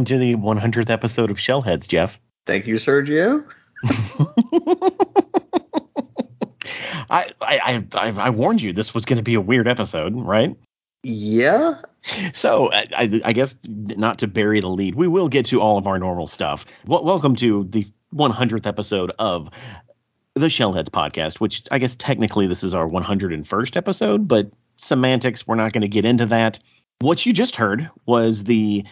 welcome to the 100th episode of Shellheads, Jeff. Thank you, Sergio. I, I, I, I warned you this was going to be a weird episode, right? Yeah. So I, I, I guess not to bury the lead, we will get to all of our normal stuff. Well, welcome to the 100th episode of the Shellheads podcast, which I guess technically this is our 101st episode, but semantics, we're not going to get into that. What you just heard was the,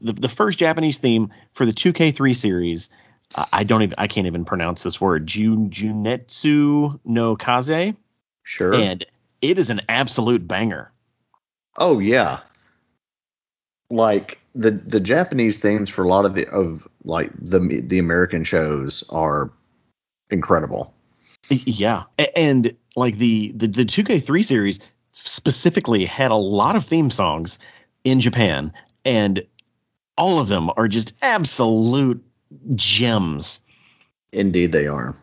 the the first Japanese theme for the 2K3 series. Uh, I don't even I can't even pronounce this word. Jun Junetsu no Kaze. Sure. And it is an absolute banger. Oh yeah. Like the the Japanese themes for a lot of the of like the the American shows are incredible. Yeah, and like the the the 2K3 series specifically had a lot of theme songs in Japan, and all of them are just absolute gems. Indeed, they are.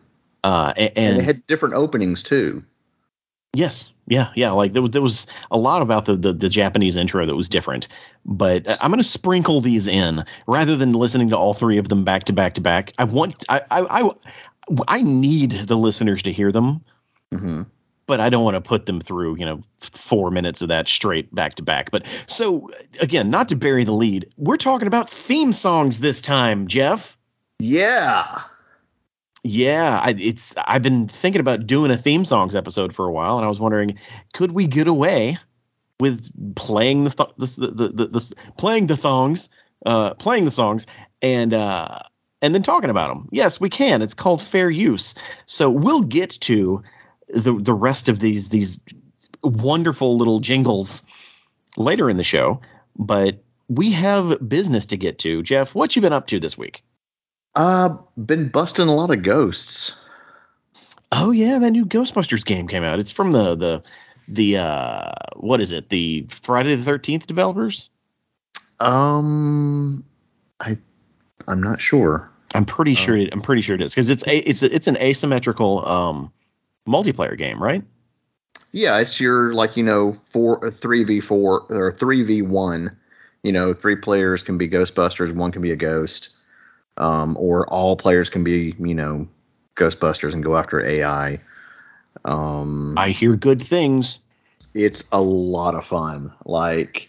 Uh, And, and, they had different openings too. yes, yeah, yeah, like there, was- there was a lot about the, the the Japanese intro that was different, but I'm gonna sprinkle these in rather than listening to all three of them back to back to back. I want I I I, I need the listeners to hear them. hmm but I don't want to put them through, you know, four minutes of that straight back to back. But so again, not to bury the lead, we're talking about theme songs this time, Jeff. Yeah. Yeah, I, it's I've been thinking about doing a theme songs episode for a while, and I was wondering, could we get away with playing the th- the, the, the, the playing the thongs, uh, playing the songs, and uh, and then talking about them? Yes, we can. It's called fair use. So we'll get to the the rest of these these wonderful little jingles later in the show, but we have business to get to. Jeff, what you been up to this week? Uh, been busting a lot of ghosts. Oh yeah, that new Ghostbusters game came out. It's from the the the uh what is it? The Friday the Thirteenth developers. Um, I I'm not sure. I'm pretty sure. It, I'm pretty sure it is because it's a it's a, it's an asymmetrical um multiplayer game, right? Yeah, it's your like you know four three v four or three v one. You know, three players can be Ghostbusters, one can be a ghost, um, or all players can be you know Ghostbusters and go after AI. Um, I hear good things. it's a lot of fun. Like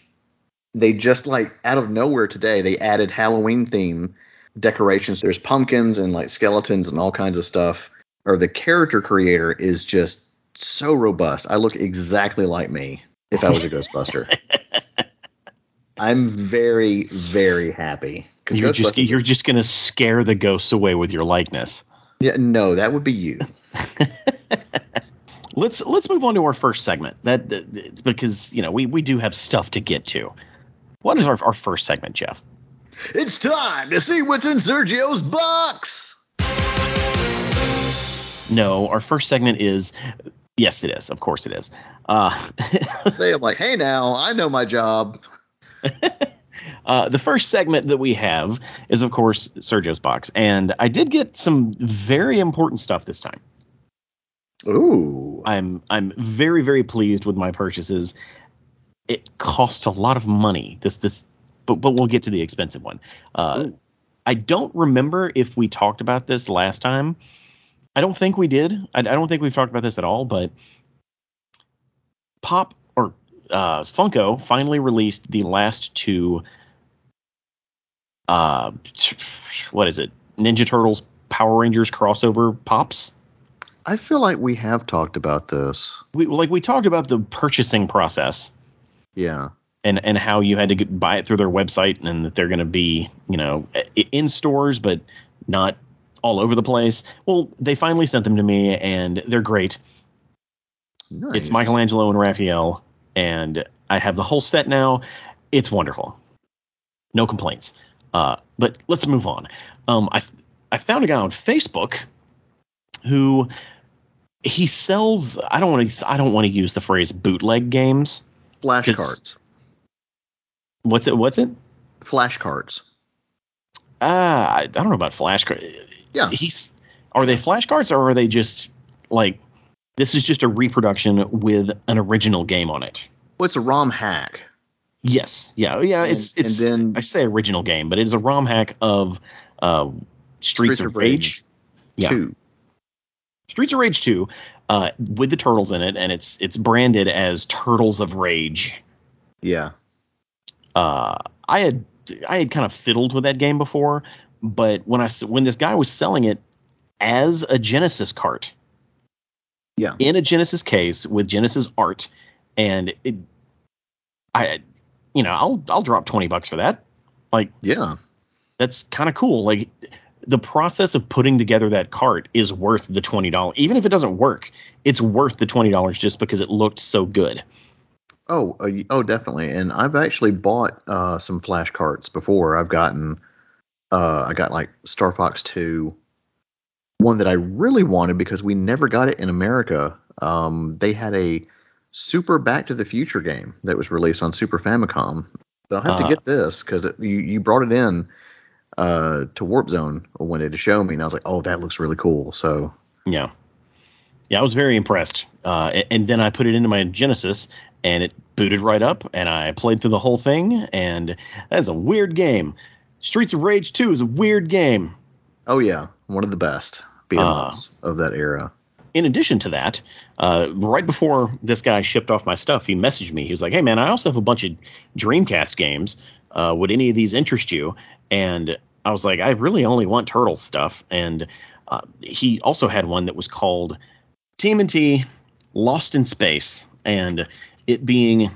they just like out of nowhere today they added Halloween theme decorations. There's pumpkins and like skeletons and all kinds of stuff. Or the character creator is just so robust. I look exactly like me if I was a Ghostbuster. I'm very very happy. You're just you're just gonna scare the ghosts away with your likeness. yeah, no, that would be you. Let's let's move on to our first segment. That, that because you know we we do have stuff to get to. What is our our first segment, Jeff? It's time to see what's in Sergio's box. No, our first segment is yes, it is. Of course, it is. Uh, Say I'm like, hey now, I know my job. Uh, the first segment that we have is, of course, Sergio's box, and I did get some very important stuff this time. Ooh. I'm I'm very very pleased with my purchases. It cost a lot of money. This this, but but we'll get to the expensive one. Uh, I don't remember if we talked about this last time. I don't think we did. I, I don't think we've talked about this at all. But Pop or uh, Funko finally released the last two. Uh, what is it? Ninja Turtles Power Rangers crossover pops. I feel like we have talked about this. We like we talked about the purchasing process Yeah. and and how you had to get, buy it through their website and that they're going to be you know in stores but not all over the place. Well, they finally sent them to me and they're great. Nice. It's Michelangelo and Raphael and I have the whole set now. It's wonderful. No complaints. Uh, but let's move on. Um, I I found a guy on Facebook who he sells. I don't want to. I don't want to use the phrase bootleg games. Flashcards. What's it? What's it? Flashcards. Ah, I, I don't know about flashcards. Yeah. He's are they flashcards or are they just like this is just a reproduction with an original game on it? Well, it's a ROM hack. Yes, yeah, yeah. And- it's it's. and then- I say original game, but it is a ROM hack of uh, Streets, of Rage. Yeah. Two. Streets of Rage 2, uh, with the turtles in it, and it's it's branded as Turtles of Rage. Yeah. Uh, I had I had kind of fiddled with that game before, but when I when this guy was selling it as a Genesis cart, Yeah. in a Genesis case with Genesis art, and it, I, you know, I'll I'll drop twenty bucks for that. Like Yeah. that's kind of cool. Like the process of putting together that cart is worth the twenty dollars. Even if it doesn't work, it's worth the twenty dollars just because it looked so good. Oh, uh, oh, definitely. And I've actually bought uh, some flash carts before. I've gotten, uh, I got like Star Fox Two, one that I really wanted because we never got it in America. Um, they had a Super Back to the Future game that was released on Super Famicom. But I'll have Uh. to get this because you you brought it in uh, to Warp Zone one day to show me, and I was like, oh, that looks really cool. So Yeah, yeah, I was very impressed. Uh, a- and then I put it into my Genesis, and it booted right up, and I played through the whole thing, and that's a weird game. Streets of Rage 2 is a weird game. oh yeah, one of the best beat 'em ups of that era. in addition to that, uh, right before this guy shipped off my stuff, he messaged me. He was like, "Hey man, I also have a bunch of Dreamcast games. Uh, would any of these interest you?" And I was like, "I really only want turtle stuff." And uh, he also had one that was called TMNT Lost in Space, and it being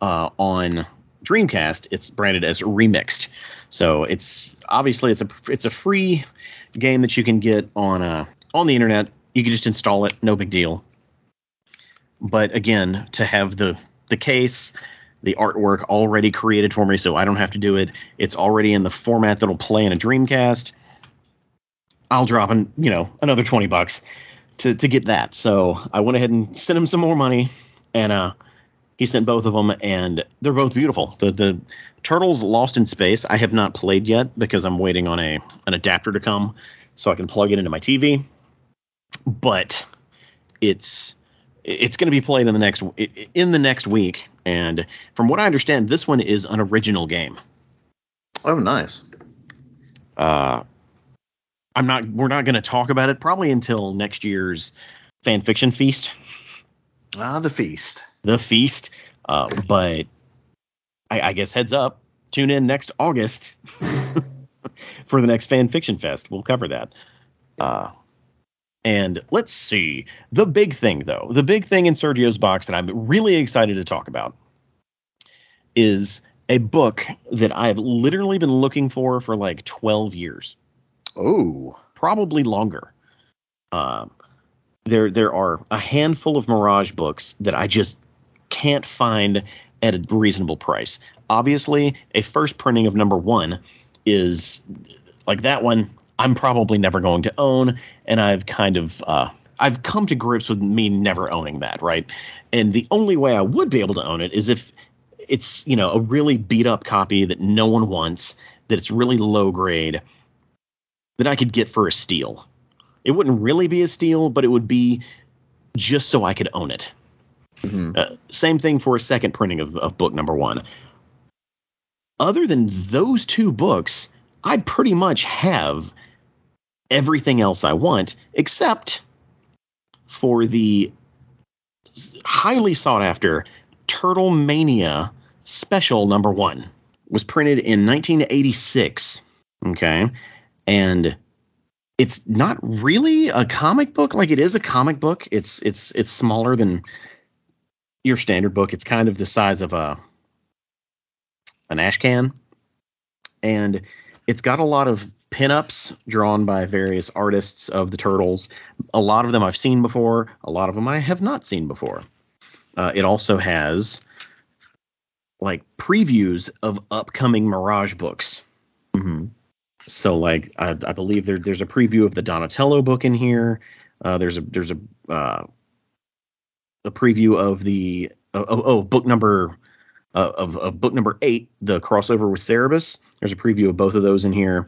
uh, on Dreamcast, it's branded as remixed. So it's obviously it's a it's a free game that you can get on uh, on the internet. You can just install it, no big deal. But again, to have the the case, the artwork already created for me, so I don't have to do it. It's already in the format that'll play in a Dreamcast. I'll drop in, you know, another twenty bucks to to get that. So I went ahead and sent him some more money, and uh, he sent both of them, and they're both beautiful. The the Turtles Lost in Space I have not played yet because I'm waiting on a an adapter to come so I can plug it into my TV. But it's it's going to be played in the next in the next week, and from what I understand, this one is an original game. Oh, nice. Uh, I'm not. We're not going to talk about it probably until next year's fan fiction feast. Ah, the feast. The feast. Uh, but I, I guess heads up, tune in next August for the next fan fiction fest. We'll cover that. Uh, and let's see. The big thing, though, the big thing in Sergio's box that I'm really excited to talk about is a book that I've literally been looking for for like 12 years Oh, probably longer. Um, there there are a handful of Mirage books that I just can't find at a reasonable price. Obviously, a first printing of number one is like that one. I'm probably never going to own, and I've kind of uh, I've come to grips with me never owning that, right? And the only way I would be able to own it is if it's you know a really beat up copy that no one wants, that it's really low grade, that I could get for a steal. It wouldn't really be a steal, but it would be just so I could own it. Mhm. Uh, same thing for a second printing of, of book number one. Other than those two books, I pretty much have everything else I want, except for the highly sought after Turtle Mania Special number one. It Was printed in 1986. Okay. And it's not really a comic book like it is a comic book it's it's it's smaller than your standard book it's kind of the size of a an ash can and it's got a lot of pinups drawn by various artists of the turtles a lot of them i've seen before a lot of them i have not seen before uh, it also has like previews of upcoming mirage books Mhm. so like I, I believe there, there's a preview of the Donatello book in here. Uh, there's a there's a uh, a preview of the oh, oh, oh book number uh, of of book number eight, the crossover with Cerebus. There's a preview of both of those in here.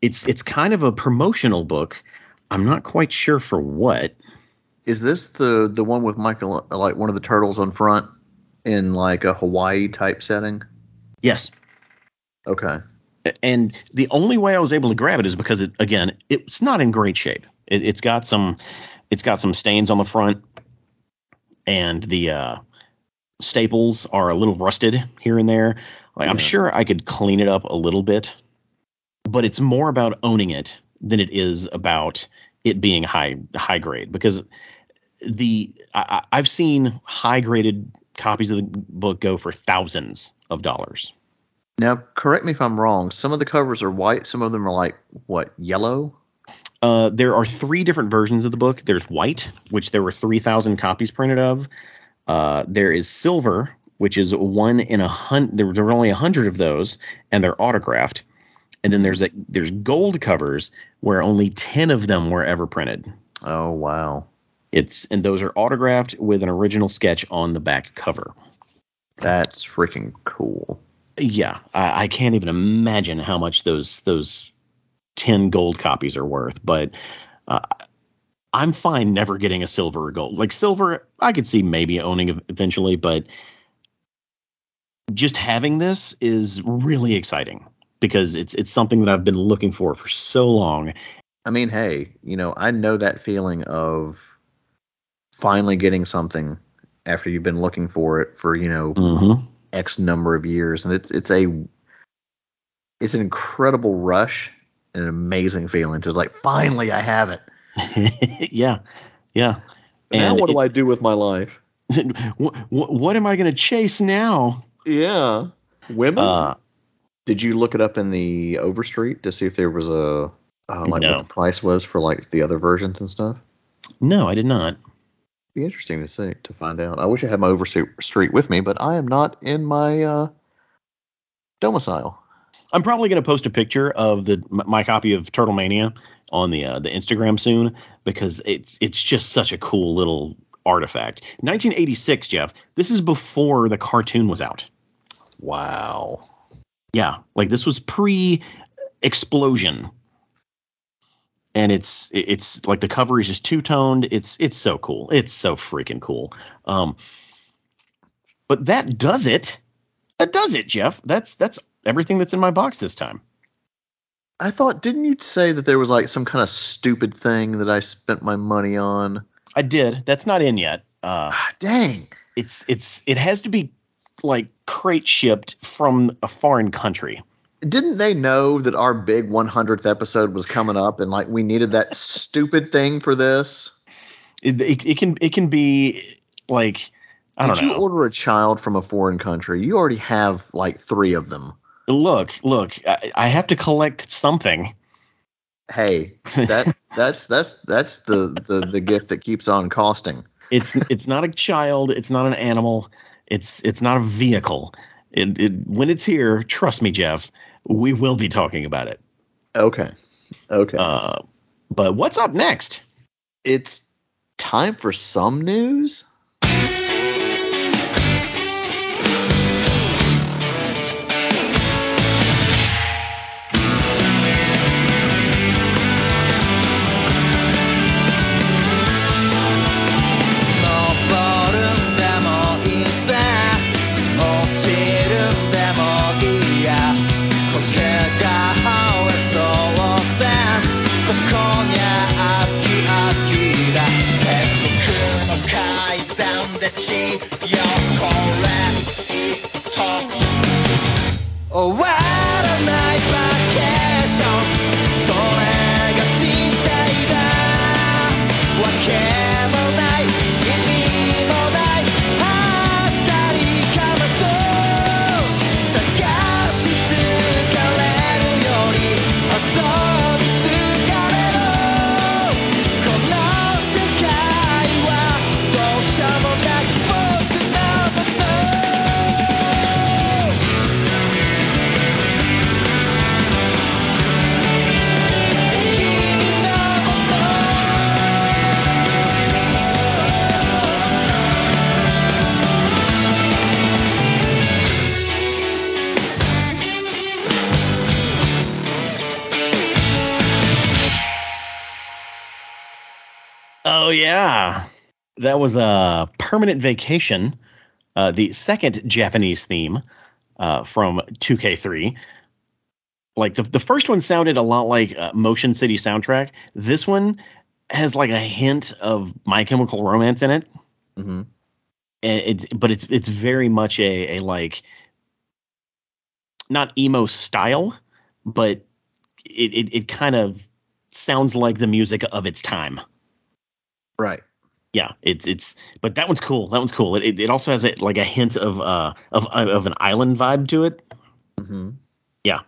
It's it's kind of a promotional book. I'm not quite sure for what. Is this the the one with Michael like one of the turtles on front? in like a Hawaii type setting? Yes. Okay. And the only way I was able to grab it is because it again, it's not in great shape. It, it's got some it's got some stains on the front and the uh, staples are a little rusted here and there. Like I'm sure I could clean it up a little bit, but it's more about owning it than it is about it being high high grade because the I- I've seen high graded copies of the book go for thousands of dollars. Now, correct me if I'm wrong. Some of the covers are white. Some of them are like what yellow. Uh, there are three different versions of the book. There's white, which there were 3,000 copies printed of. Uh, there is silver, which is one in a hundred. There, there were only a hundred of those, and they're autographed. And then there's a, there's gold covers where only 10 of them were ever printed. Oh wow, It's and those are autographed with an original sketch on the back cover. that's freaking cool. Yeah, I, I can't even imagine how much those those ten gold copies are worth. But uh, I'm fine never getting a silver or gold. Like silver, I could see maybe owning eventually, but just having this is really exciting because it's it's something that I've been looking for for so long. I mean, hey, you know, I know that feeling of finally getting something after you've been looking for it for you know Mm-hmm. X number of years, and it's it's a it's an incredible rush an amazing feeling. It's like finally I have it. yeah, yeah. now And what do I do with my life? what, what, what am I going to chase now? Yeah, women. Uh, Did you look it up in the Overstreet to see if there was a uh, like No. what the price was for like the other versions and stuff? no, I did not. Be interesting to see to find out. I wish I had my Overstreet with me, but I am not in my uh, domicile. I'm probably going to post a picture of the my copy of Turtle Mania on the uh, the Instagram soon because it's it's just such a cool little artifact. 1986, Jeff. This is before the cartoon was out. Wow. Yeah, like this was pre explosion. And it's it's like the cover is just two toned. It's it's so cool. It's so freaking cool. Um, but that does it. That does it, Jeff. That's that's everything that's in my box this time. I thought, didn't you say that there was like some kind of stupid thing that I spent my money on? I did. That's not in yet. Uh, Ah, dang. it's it's it has to be like crate shipped from a foreign country. Didn't they know that our big 100th episode was coming up and like we needed that stupid thing for this? It, it, it can it can be like I Did don't you order a child from a foreign country? You already have like three of them. Look, look. I, I have to collect something. Hey, that that's that's that's the, the the gift that keeps on costing. It's it's not a child. It's not an animal. It's it's not a vehicle. It, it when it's here, trust me, Jeff. We will be talking about it. Okay. Okay. Uh, but what's up next? it's time for some news.「yeah, that was a permanent vacation Uh, the second Japanese theme uh, from 2K3. Like the the first one sounded a lot like uh, Motion City soundtrack. This one has like a hint of My Chemical Romance in it. Mm-hmm. and it's but it's it's very much a, a like not emo style, but it, it, it kind of sounds like the music of its time. Right. Yeah, it's it's but that one's cool. That one's cool. It it, it also has a, like a hint of uh of of an island vibe to it. Mm-hmm. Yeah,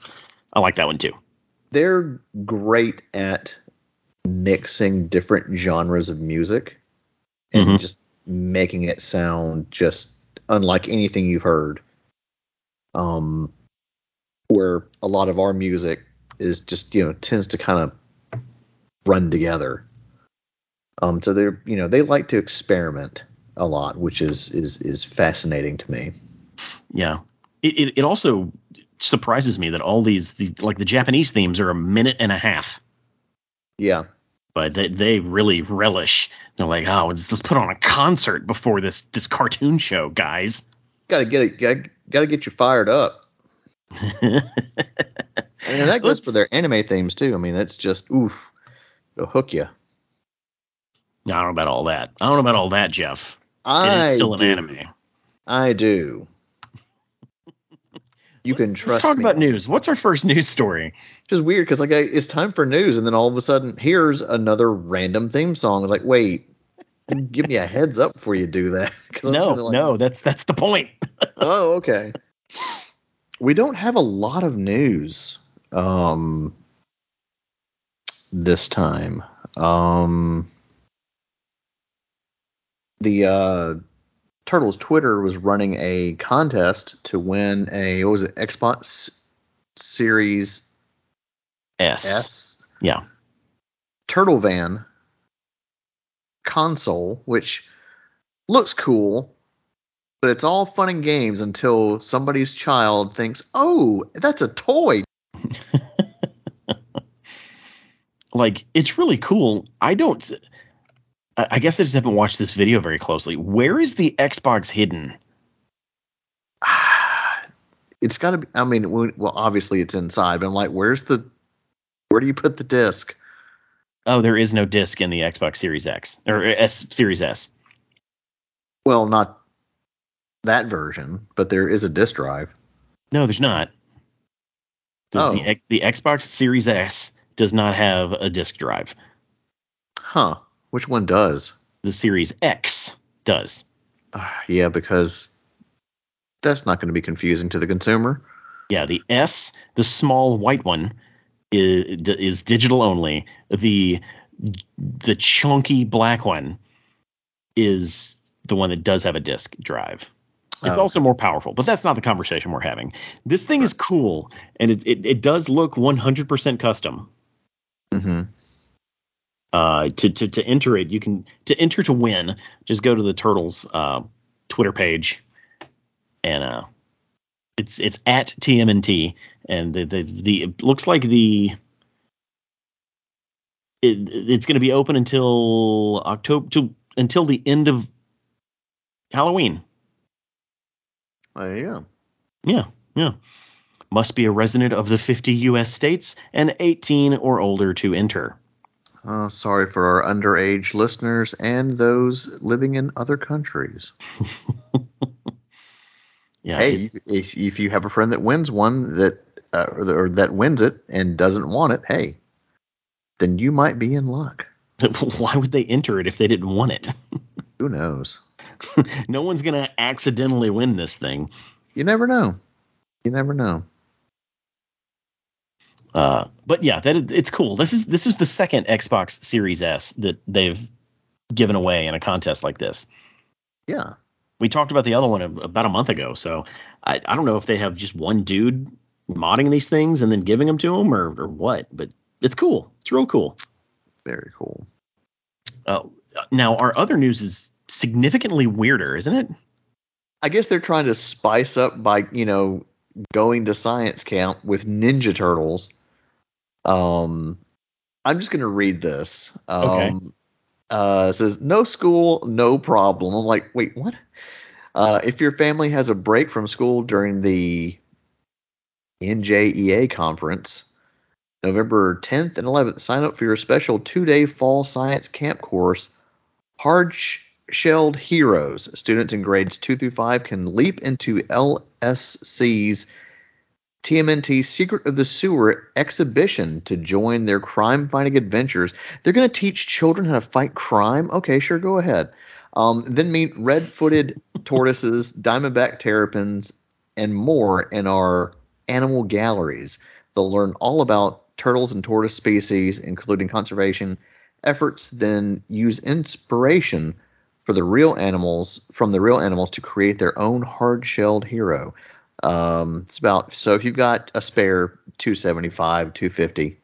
I like that one too. They're great at mixing different genres of music and Mhm. just making it sound just unlike anything you've heard. Um, where a lot of our music is just you know tends to kind of run together. Um, so they're you know they like to experiment a lot, which is is is fascinating to me. Yeah, it it, it also surprises me that all these these like the Japanese themes are a minute and a half. Yeah, but they, they really relish. They're like, oh, let's, let's put on a concert before this this cartoon show, guys. gotta get it, gotta, gotta get you fired up. And that goes Let's- for their anime themes too. I mean, that's just oof, it'll hook you. I don't know about all that. I don't know about all that, Jeff. It I is still an do. anime. I do. You can trust Let's talk me. about news. What's our first news story? It's just weird because like I, it's time for news, and then all of a sudden here's another random theme song. It's like, wait, give me a heads up before you do that. No, like, no, that's that's the point. Oh, okay. We don't have a lot of news um this time. Um the uh Turtles Twitter was running a contest to win a what was it Xbox Series S. S Yeah. Turtle Van console, which looks cool, but it's all fun and games until somebody's child thinks, "Oh, that's a toy." Like it's really cool. I don't. I guess I just haven't watched this video very closely. Where is the Xbox hidden? It's got to be. I mean, well, obviously it's inside, but I'm like, where's the? Where do you put the disc? Oh, there is no disc in the Xbox Series X or mm. S Series S. Well, not that version, but there is a disc drive. No, there's not. The, Oh. the, the Xbox Series S does not have a disk drive. Huh? Which one does? The Series X does. Ah, yeah, because that's not going to be confusing to the consumer. Yeah, the S, the small white one, is, is digital only. The the chunky black one is the one that does have a disk drive. It's Oh. also more powerful, but that's not the conversation we're having. This thing is cool, and it, it, it does look 100% custom. Mm-hmm. Uh, to, to to enter it, you can to enter to win. Just go to the Turtles uh, Twitter page, and uh, it's it's at TMNT, and the the, the it looks like the it, it's going to be open until October to, until the end of Halloween. There you go. Yeah, yeah. Must be a resident of the 50 U.S. states and 18 or older to enter. Uh, sorry for our underage listeners and those living in other countries. Yeah, hey, if, if you have a friend that wins one that uh, or, or that wins it and doesn't want it, hey, then you might be in luck. why would they enter it if they didn't want it? Who knows? no one's gonna accidentally win this thing. You never know. You never know. Uh, but yeah, that it's cool. This is this is the second Xbox Series S that they've given away in a contest like this. Yeah. We talked about the other one about a month ago, so I, I don't know if they have just one dude modding these things and then giving them to him or, or what, but it's cool. It's real cool. Very cool. Uh, now our other news is significantly weirder, isn't it? I guess they're trying to spice up by, you know, going to science camp with Ninja Turtles. Um, I'm just going to read this. Um, Okay. Uh, it says, no school, no problem. I'm like, wait, what? Uh, if your family has a break from school during the NJEA conference, November 10th and 11th, sign up for your special two-day fall science camp course, Hard Shelled Heroes. Students in grades 2 through 5 can leap into LSC's TMNT Secret of the Sewer exhibition to join their crime fighting adventures. They're going to teach children how to fight crime. Okay, sure, go ahead. Um, then meet red footed tortoises, diamondback terrapins, and more in our animal galleries. They'll learn all about turtles and tortoise species, including conservation efforts, then use inspiration for the real animals from the real animals to create their own hard-shelled hero. Um, it's about so if you've got a spare 275, 250,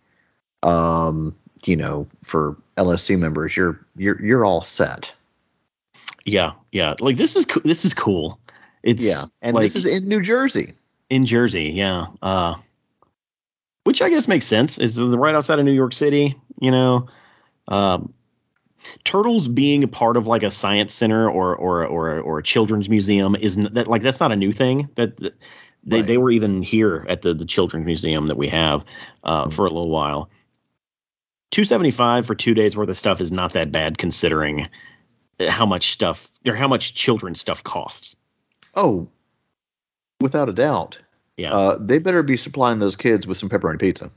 um, you know, for LSC members, you're you're you're all set. Yeah, yeah. Like this is co- this is cool. It's Yeah, and like, this is in New Jersey. in Jersey. Yeah. Uh, which I guess makes sense. Is right outside of New York City. You know, um, turtles being a part of like a science center or or or or a children's museum isn't that like that's not a new thing. That, that they Right. they were even here at the the children's museum that we have uh, for a little while. 275 for two days worth of stuff is not that bad considering how much stuff or how much children's stuff costs. Oh, without a doubt. Yeah. Uh, they better be supplying those kids with some pepperoni pizza.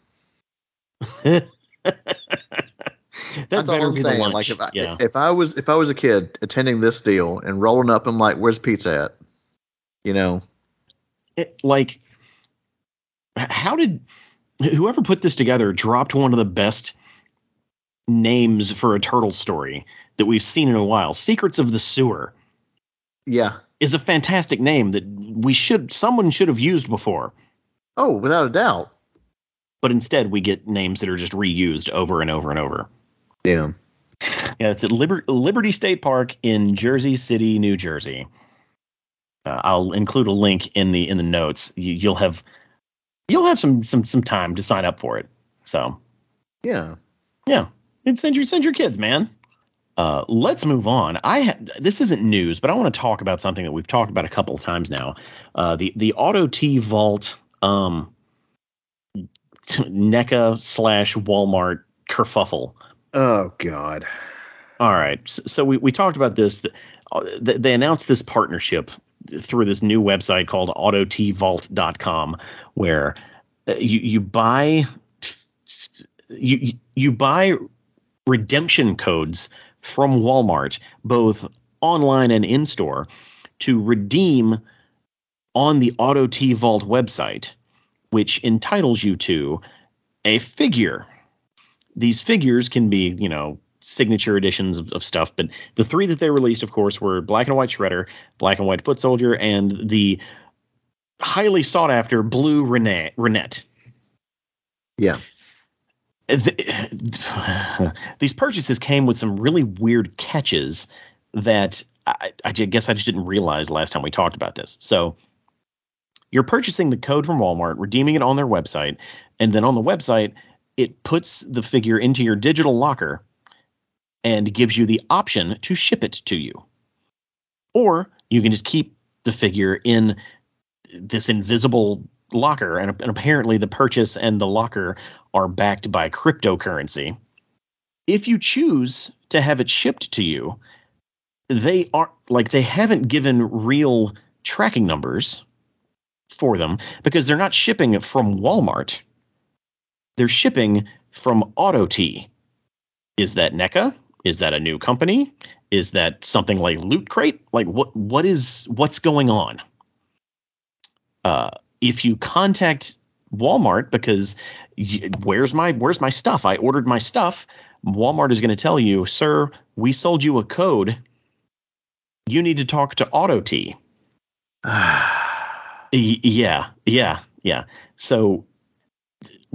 that That's all I'm saying. lunch. Like if I, yeah. if I was if I was a kid attending this deal and rolling up, I'm like, "Where's pizza at?" You know, It- like how did whoever put this together dropped one of the best names for a turtle story that we've seen in a while. Secrets of the Sewer yeah. is a fantastic name that we should someone should have used before. Oh, without a doubt. But instead we get names that are just reused over and over and over. Yeah. Yeah, it's at Liber- Liberty State Park in Jersey City, New Jersey. Uh, I'll include a link in the in the notes. You, you'll have you'll have some some some time to sign up for it. So Yeah. yeah, and send your send your kids, man. Uh, let's move on. I ha- this isn't news, but I want to talk about something that we've talked about a couple of times now. Uh, the the Auto T Vault um, NECA slash Walmart kerfuffle. Oh God. All right. S- So we, we talked about this. th- uh, They announced this partnership through this new website called autotvault.com where uh, you you buy you you- buy redemption codes from Walmart both online and in store to redeem on the Auto T Vault website which entitles you to a figure these figures can be, you know, signature editions of, of stuff, but the three that they released, of course, were Black and White Shredder, Black and White Foot Soldier, and the highly sought after Blue Renet. Renette. Yeah. The- These purchases came with some really weird catches that I, I guess I just didn't realize last time we talked about this. So you're purchasing the code from Walmart, redeeming it on their website, and then on the website, it puts the figure into your digital locker and gives you the option to ship it to you. Or you can just keep the figure in this invisible locker, and, and apparently the purchase and the locker are backed by cryptocurrency. If you choose to have it shipped to you, they are like they haven't given real tracking numbers for them because they're not shipping it from Walmart. They're shipping from AutoT. Is that NECA? Is that a new company? Is that something like Loot Crate? Like what what is what's going on? Uh, if you contact Walmart because where's my where's my stuff? I ordered my stuff. Walmart is going to tell you, sir, we sold you a code. You need to talk to AutoT. Y- Yeah, yeah, yeah. So,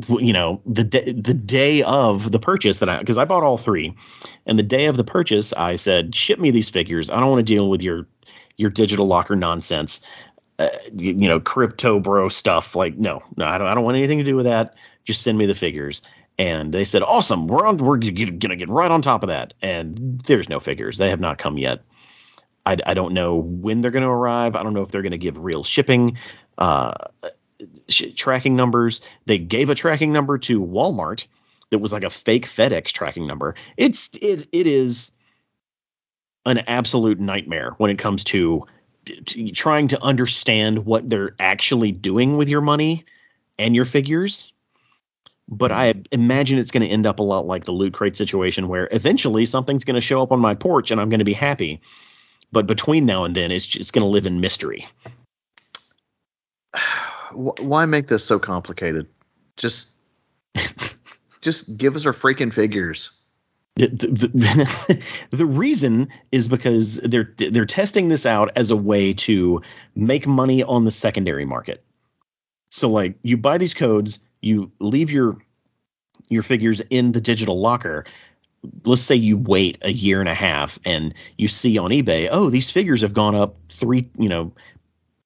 you know, the day, the day of the purchase that I, because I bought all three, and the day of the purchase, I said, ship me these figures. I don't want to deal with your your digital locker nonsense. Uh, you, you know, crypto bro stuff. Like, no, no, I don't, I don't want anything to do with that. Just send me the figures. And they said, awesome. We're on. We're gonna get right on top of that. And there's no figures. They have not come yet. I, I don't know when they're going to arrive. I don't know if they're going to give real shipping uh, tracking numbers. They gave a tracking number to Walmart that was like a fake FedEx tracking number. It's it it is an absolute nightmare when it comes to, trying to understand what they're actually doing with your money and your figures. But I imagine it's going to end up a lot like the loot crate situation, where eventually something's going to show up on my porch and I'm going to be happy. But between now and then, it's just going to live in mystery. Wh- Why make this so complicated? Just just give us our freaking figures. the, the, the, reason is because they're they're testing this out as a way to make money on the secondary market. So like you buy these codes, you leave your your figures in the digital locker. Let's say you wait a year and a half and you see on eBay, oh, these figures have gone up three, you know,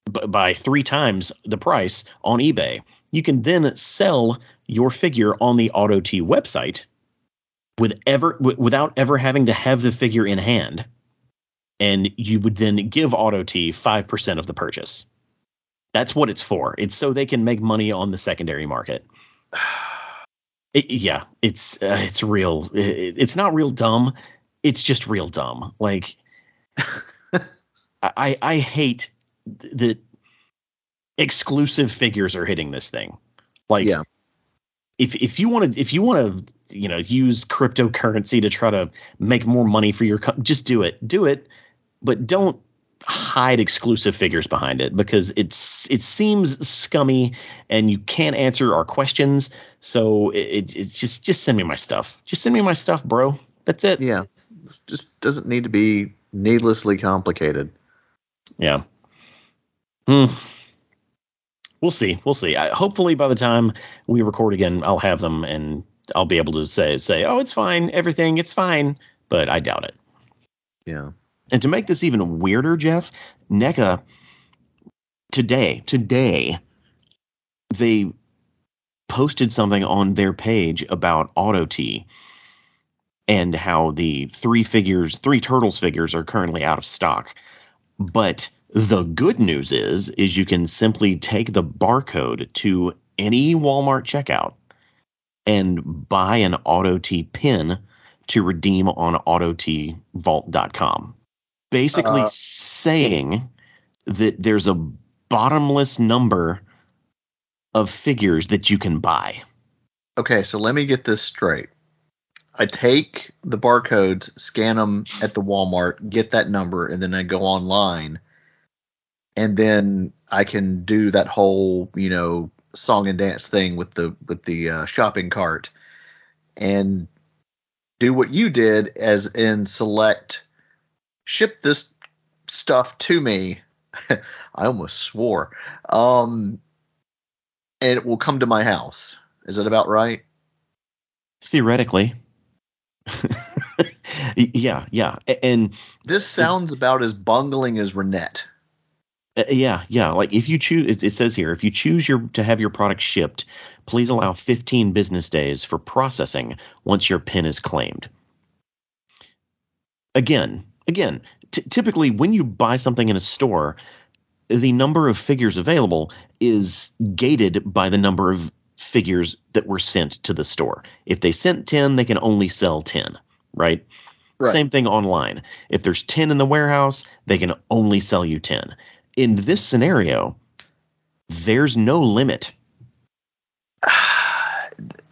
by three times the price on eBay. You can then sell your figure on the Auto T website with ever w- without ever having to have the figure in hand, and you would then give Auto T five percent of the purchase. That's what it's for. It's so they can make money on the secondary market. It- yeah, it's uh, it's real. It, it's not real dumb. It's just real dumb. Like I I hate that exclusive figures are hitting this thing. Like Yeah. if if you want to if you want to you know use cryptocurrency to try to make more money for your co- just do it do it but don't hide exclusive figures behind it because it's it seems scummy and you can't answer our questions so it, it, it's just just send me my stuff just send me my stuff bro that's it Yeah. Just doesn't need to be needlessly complicated. Yeah. Hmm. We'll see. We'll see. I, hopefully, by the time we record again, I'll have them and I'll be able to say say, "Oh, it's fine. Everything, it's fine." But I doubt it. Yeah. And to make this even weirder, Jeff, NECA today, today, they posted something on their page about Auto T and how the three figures, three turtles figures are currently out of stock. But the good news is, is you can simply take the barcode to any Walmart checkout and buy an Auto T pin to redeem on AutoTVault.com. Basically Uh, saying that there's a bottomless number of figures that you can buy. Okay, so let me get this straight. I take the barcodes, scan them at the Walmart, get that number, and then I go online, and then I can do that whole, you know, song and dance thing with the with the uh, shopping cart, and do what you did, as in select ship this stuff to me. I almost swore. Um, and it will come to my house. Is that about right? Theoretically. yeah, yeah. And This sounds about as bungling as Renet. Uh, yeah, yeah. Like if you choose, it, it says here, if you choose your to have your product shipped, please allow 15 business days for processing once your pin is claimed. Again, again, t- typically when you buy something in a store, the number of figures available is gated by the number of figures that were sent to the store. If they sent 10, they can only sell 10, right? Right. Same thing online. If there's 10 in the warehouse, they can only sell you 10. In this scenario, there's no limit.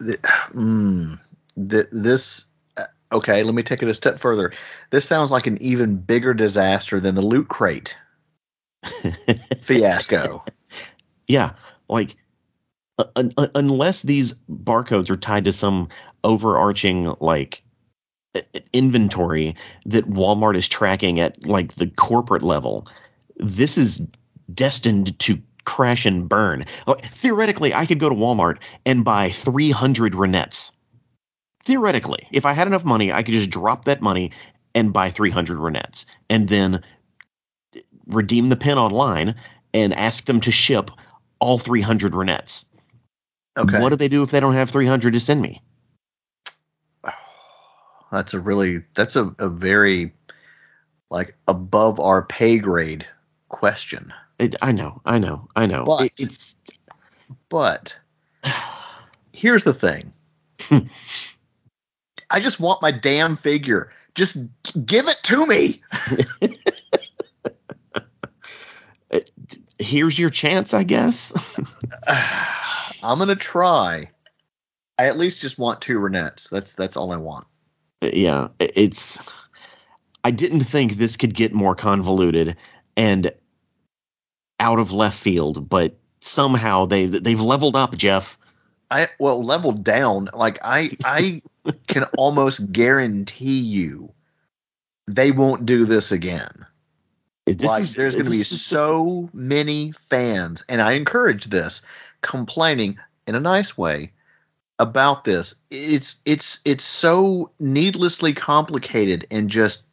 Th- mm, th- this uh, okay. Let me take it a step further. This sounds like an even bigger disaster than the loot crate fiasco. Yeah, like uh, un- un- unless these barcodes are tied to some overarching like inventory that Walmart is tracking at like the corporate level, this is destined to crash and burn. Theoretically, I could go to Walmart and buy 300 Renets. Theoretically, if I had enough money, I could just drop that money and buy 300 Renets and then redeem the pin online and ask them to ship all 300 Renets. Okay. What do they do if they don't have 300 to send me? That's a really that's a, a very like above our pay grade question. It, I know, I know, I know. But- It- it's But here's the thing. I just want my damn figure. Just give it to me. here's your chance, I guess. I'm gonna try. I at least just want two Renets. That's that's all I want. yeah, it's. I didn't think this could get more convoluted and out of left field, but somehow they they've leveled up, Jeff. I well leveled down. Like I I can almost guarantee you they won't do this again. This like is- there's going to be so many fans, and I encourage this, complaining in a nice way about this. It's it's it's so needlessly complicated and just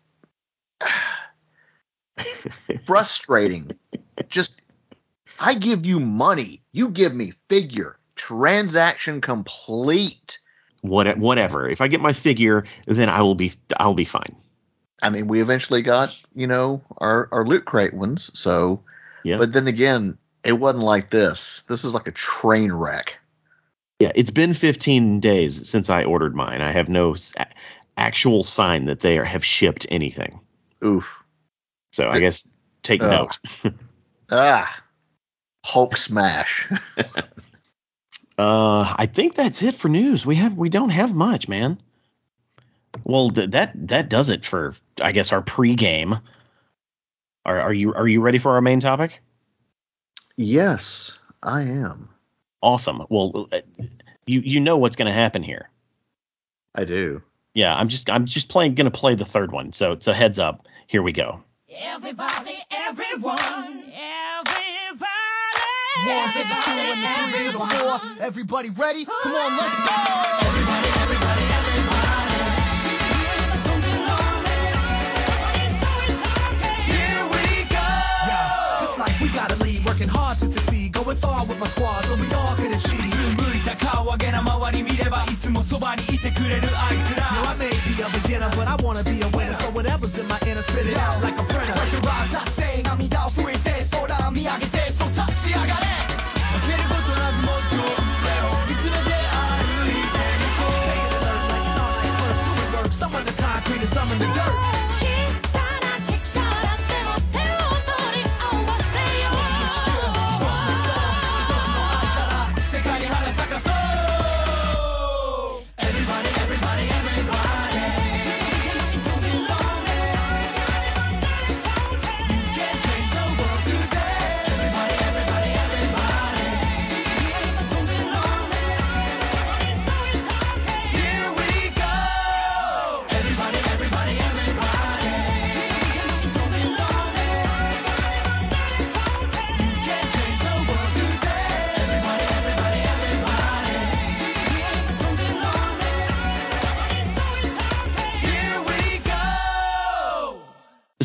frustrating. just I give you money, you give me figure, transaction complete. what whatever. If I get my figure, then I will be I will be fine. I mean, we eventually got you know our our loot crate ones, so. Yeah. But then again, it wasn't like this. This is like a train wreck. Yeah, it's been 15 days since I ordered mine. I have no actual sign that they are, have shipped anything. Oof. So I guess take Oh. note. Ah. Hulk smash. Uh, I think that's it for news. We have we don't have much, man. Well, th- that that does it for I guess our pregame. Are are you are you ready for our main topic? yes, I am. Awesome. Well, uh, you you know what's going to happen here. I do. Yeah, I'm just I'm just playing going to play the third one. So so heads up. Here we go. Everybody, everyone, everybody. One to the two and the three to the four. Everybody ready? Come on, let's go. Here we go. Just like we gotta lead, working hard to succeed, going far with my squad, so we all can achieve. 向いた顔上げな周り見ればいつもそばにいてくれるあいつ Yo, ら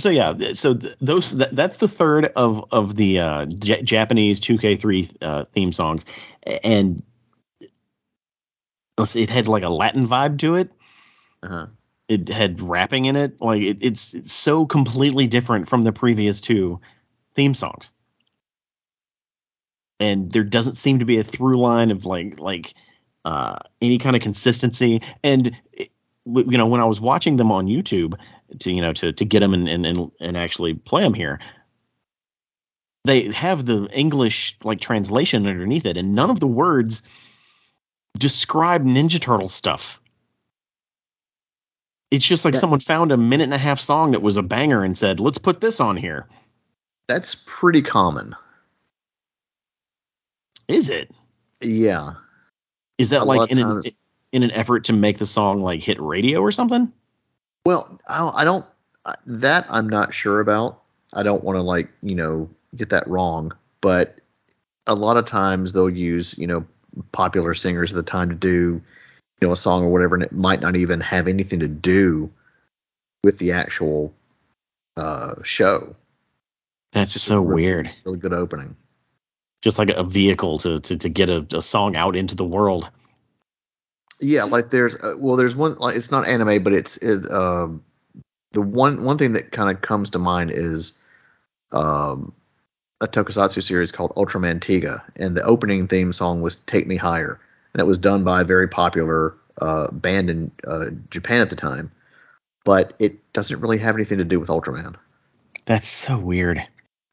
So yeah, so th- those that, that's the third of of the uh, J- Japanese 2K3 uh, theme songs, and it had like a Latin vibe to it. Uh-huh. It had rapping in it. Like it, it's it's so completely different from the previous two theme songs, and there doesn't seem to be a through line of like like uh, any kind of consistency. And it, you know, when I was watching them on YouTube to you know to to get them and and and, and actually play them here, they have the English like translation underneath it, and none of the words describe Ninja Turtle stuff. It's just like Yeah. someone found a minute and a half song that was a banger and said, "Let's put this on here." That's pretty common. Is it? Yeah. Is that A like in an, in an effort to make the song like hit radio or something? Well, I don't, I don't that I'm not sure about. I don't want to like, you know, get that wrong, but a lot of times they'll use, you know, popular singers at the time to do, you know, a song or whatever and it might not even have anything to do with the actual uh show. That's just so Really- weird. Really good opening. Just like a vehicle to to, to get a, a song out into the world. Yeah, like there's uh, well, there's one like it's not anime, but it's it, um the one one thing that kind of comes to mind is um, a tokusatsu series called Ultraman Tiga, and the opening theme song was "Take Me Higher," and it was done by a very popular uh, band in uh, Japan at the time. But it doesn't really have anything to do with Ultraman. That's so weird.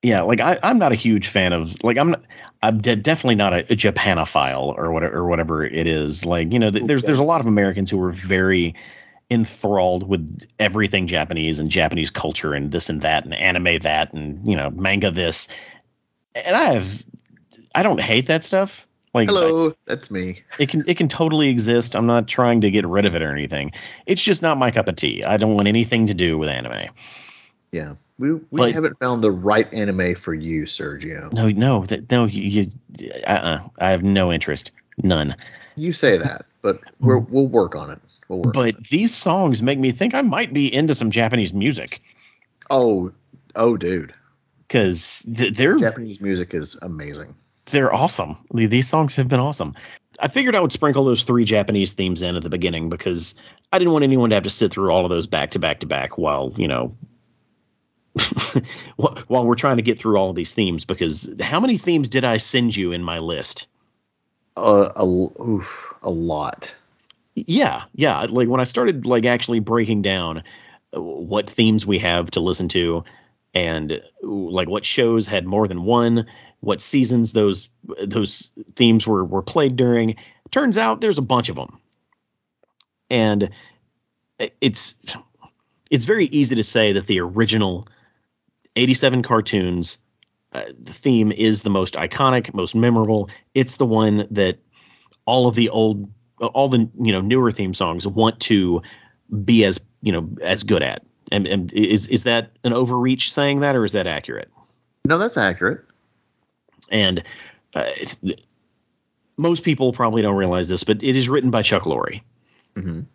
Yeah, like I, I'm not a huge fan of like I'm not, I'm de- definitely not a, a Japanophile or whatever or whatever it is. Like you know, th- there's there's a lot of Americans who are very enthralled with everything Japanese and Japanese culture and this and that and anime that and you know manga this. And I have I don't hate that stuff. Like Hello, that's me. it can it can totally exist. I'm not trying to get rid of it or anything. It's just not my cup of tea. I don't want anything to do with anime. Yeah, we we But- haven't found the right anime for you, Sergio. No, no, no. You, you uh-uh. I have no interest, none. You say that, but we're, we'll work on it. We'll work. But these songs make me think I might be into some Japanese music oh, oh, dude, because th- they're Japanese music is amazing. they're awesome. These songs have been awesome. I figured I would sprinkle those three Japanese themes in at the beginning because I didn't want anyone to have to sit through all of those back to back to back while you know. while we're trying to get through all of these themes, because how many themes did I send you in my list? Uh, a, oof, a lot. Yeah, yeah. Like when I started like actually breaking down uh, what themes we have to listen to, and uh, like what shows had more than one, what seasons those those themes were were played during. Turns out there's a bunch of them, and it's it's very easy to say that the original 87 cartoons uh, the theme is the most iconic, most memorable. It's the one that all of the old, all the you know newer theme songs want to be as you know as good at. And, and is is that an overreach saying that, or is that accurate? No, that's accurate. And uh, most people probably don't realize this, but it is written by Chuck Lorre. Mhm.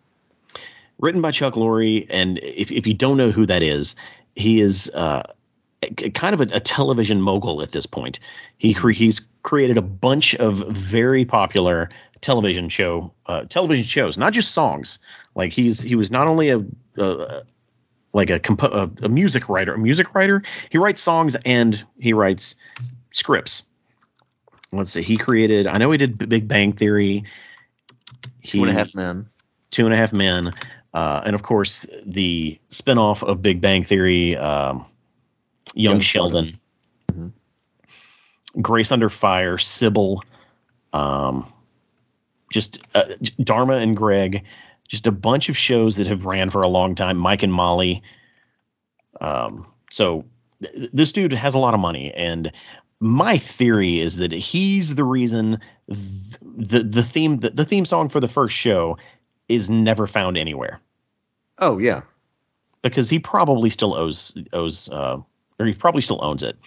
Written by Chuck Lorre, and if if you don't know who that is, he is uh, kind of a, a television mogul at this point. He cre- he's created a bunch of very popular television show uh, television shows, not just songs. Like he's he was not only a, a like a, compo- a music writer, a music writer. He writes songs and he writes scripts. Let's see. He created. I know he did B- Big Bang Theory. Two and a He- half men. Two and a Half Men, uh, and of course the spinoff of Big Bang Theory, um, Young, Young Sheldon, Sheldon. Grace Under Fire, Cybill, um, just uh, Dharma and Greg, just a bunch of shows that have ran for a long time. Mike and Molly. Um, so th- this dude has a lot of money, and my theory is that he's the reason th- the the theme the, the theme song for the first show is never found anywhere Oh yeah. because he probably still owes owes uh, or he probably still owns it.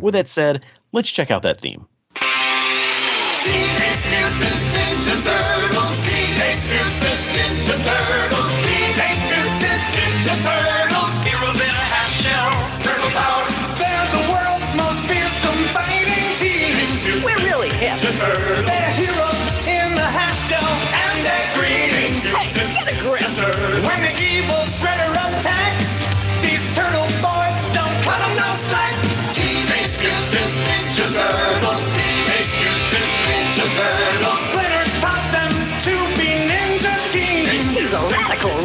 With that said, let's check out that theme. Teenage Mutant Ninja Turtles.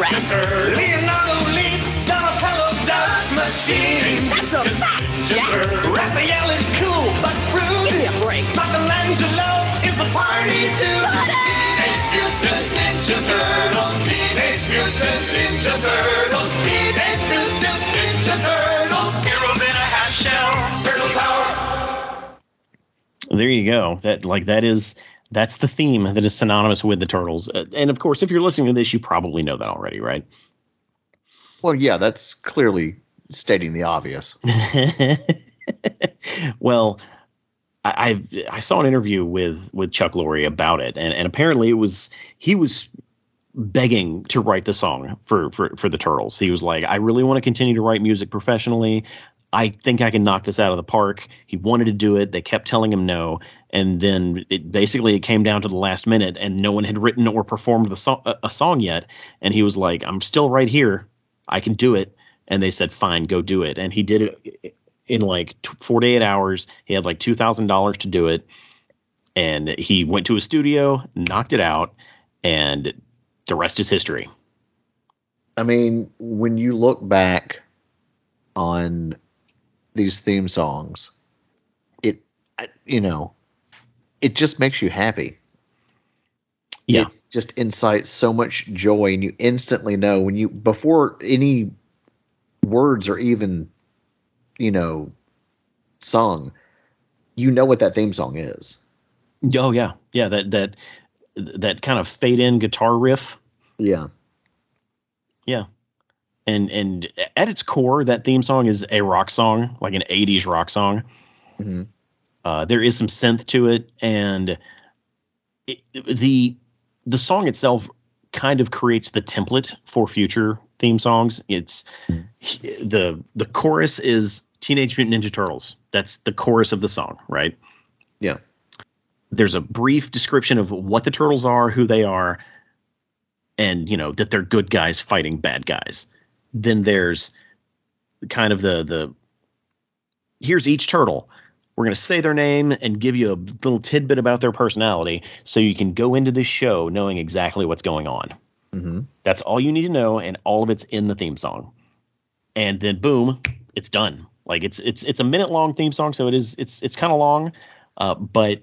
Radical rat. Leonardo leads Donatello does machines. That's a fact, Jack. Raphael is cool but rude. Give me a break. Michelangelo is a party dude. Teenage Mutant Ninja Turtles. Teenage Mutant Ninja Turtles. Teenage Mutant Ninja Turtles. Heroes in a half shell. Turtle power. There you go. That like that is that's the theme that is synonymous with the turtles. Uh, and of course, if you're listening to this, you probably know that already, right? Well, yeah, that's clearly stating the obvious. well, I, I've I saw an interview with with Chuck Lorre about it, and, and apparently it was he was begging to write the song for, for for the Turtles. He was like, I really want to continue to write music professionally. I think I can knock this out of the park. He wanted to do it. They kept telling him no, and then it basically it came down to the last minute, and no one had written or performed the song a, song yet. And he was like, I'm still right here. I can do it. And they said, fine, go do it. And he did it in like t- 48 hours. He had like $2,000 to do it. And he went to a studio, knocked it out, and the rest is history. I mean, when you look back on these theme songs, it, you know, it just makes you happy. Yeah. It just incites so much joy, and you instantly know when you before any words are even, you know, sung, you know what that theme song is. Oh yeah, yeah. That that that kind of fade in guitar riff. Yeah. Yeah. And and at its core, that theme song is a rock song, like an '80s rock song. Mhm. Uh, there is some synth to it, and it, the the song itself kind of creates the template for future theme songs. It's the the chorus is Teenage Mutant Ninja Turtles. That's the chorus of the song, right? Yeah. there's a brief description of what the turtles are, who they are, and you know that they're good guys fighting bad guys. Then there's kind of the the here's each turtle. We're going to say their name and give you a little tidbit about their personality so you can go into this show knowing exactly what's going on. hmm That's all you need to know and all of it's in the theme song. And then boom, it's done. Like it's it's it's a minute long theme song so it is it's it's kind of long uh, but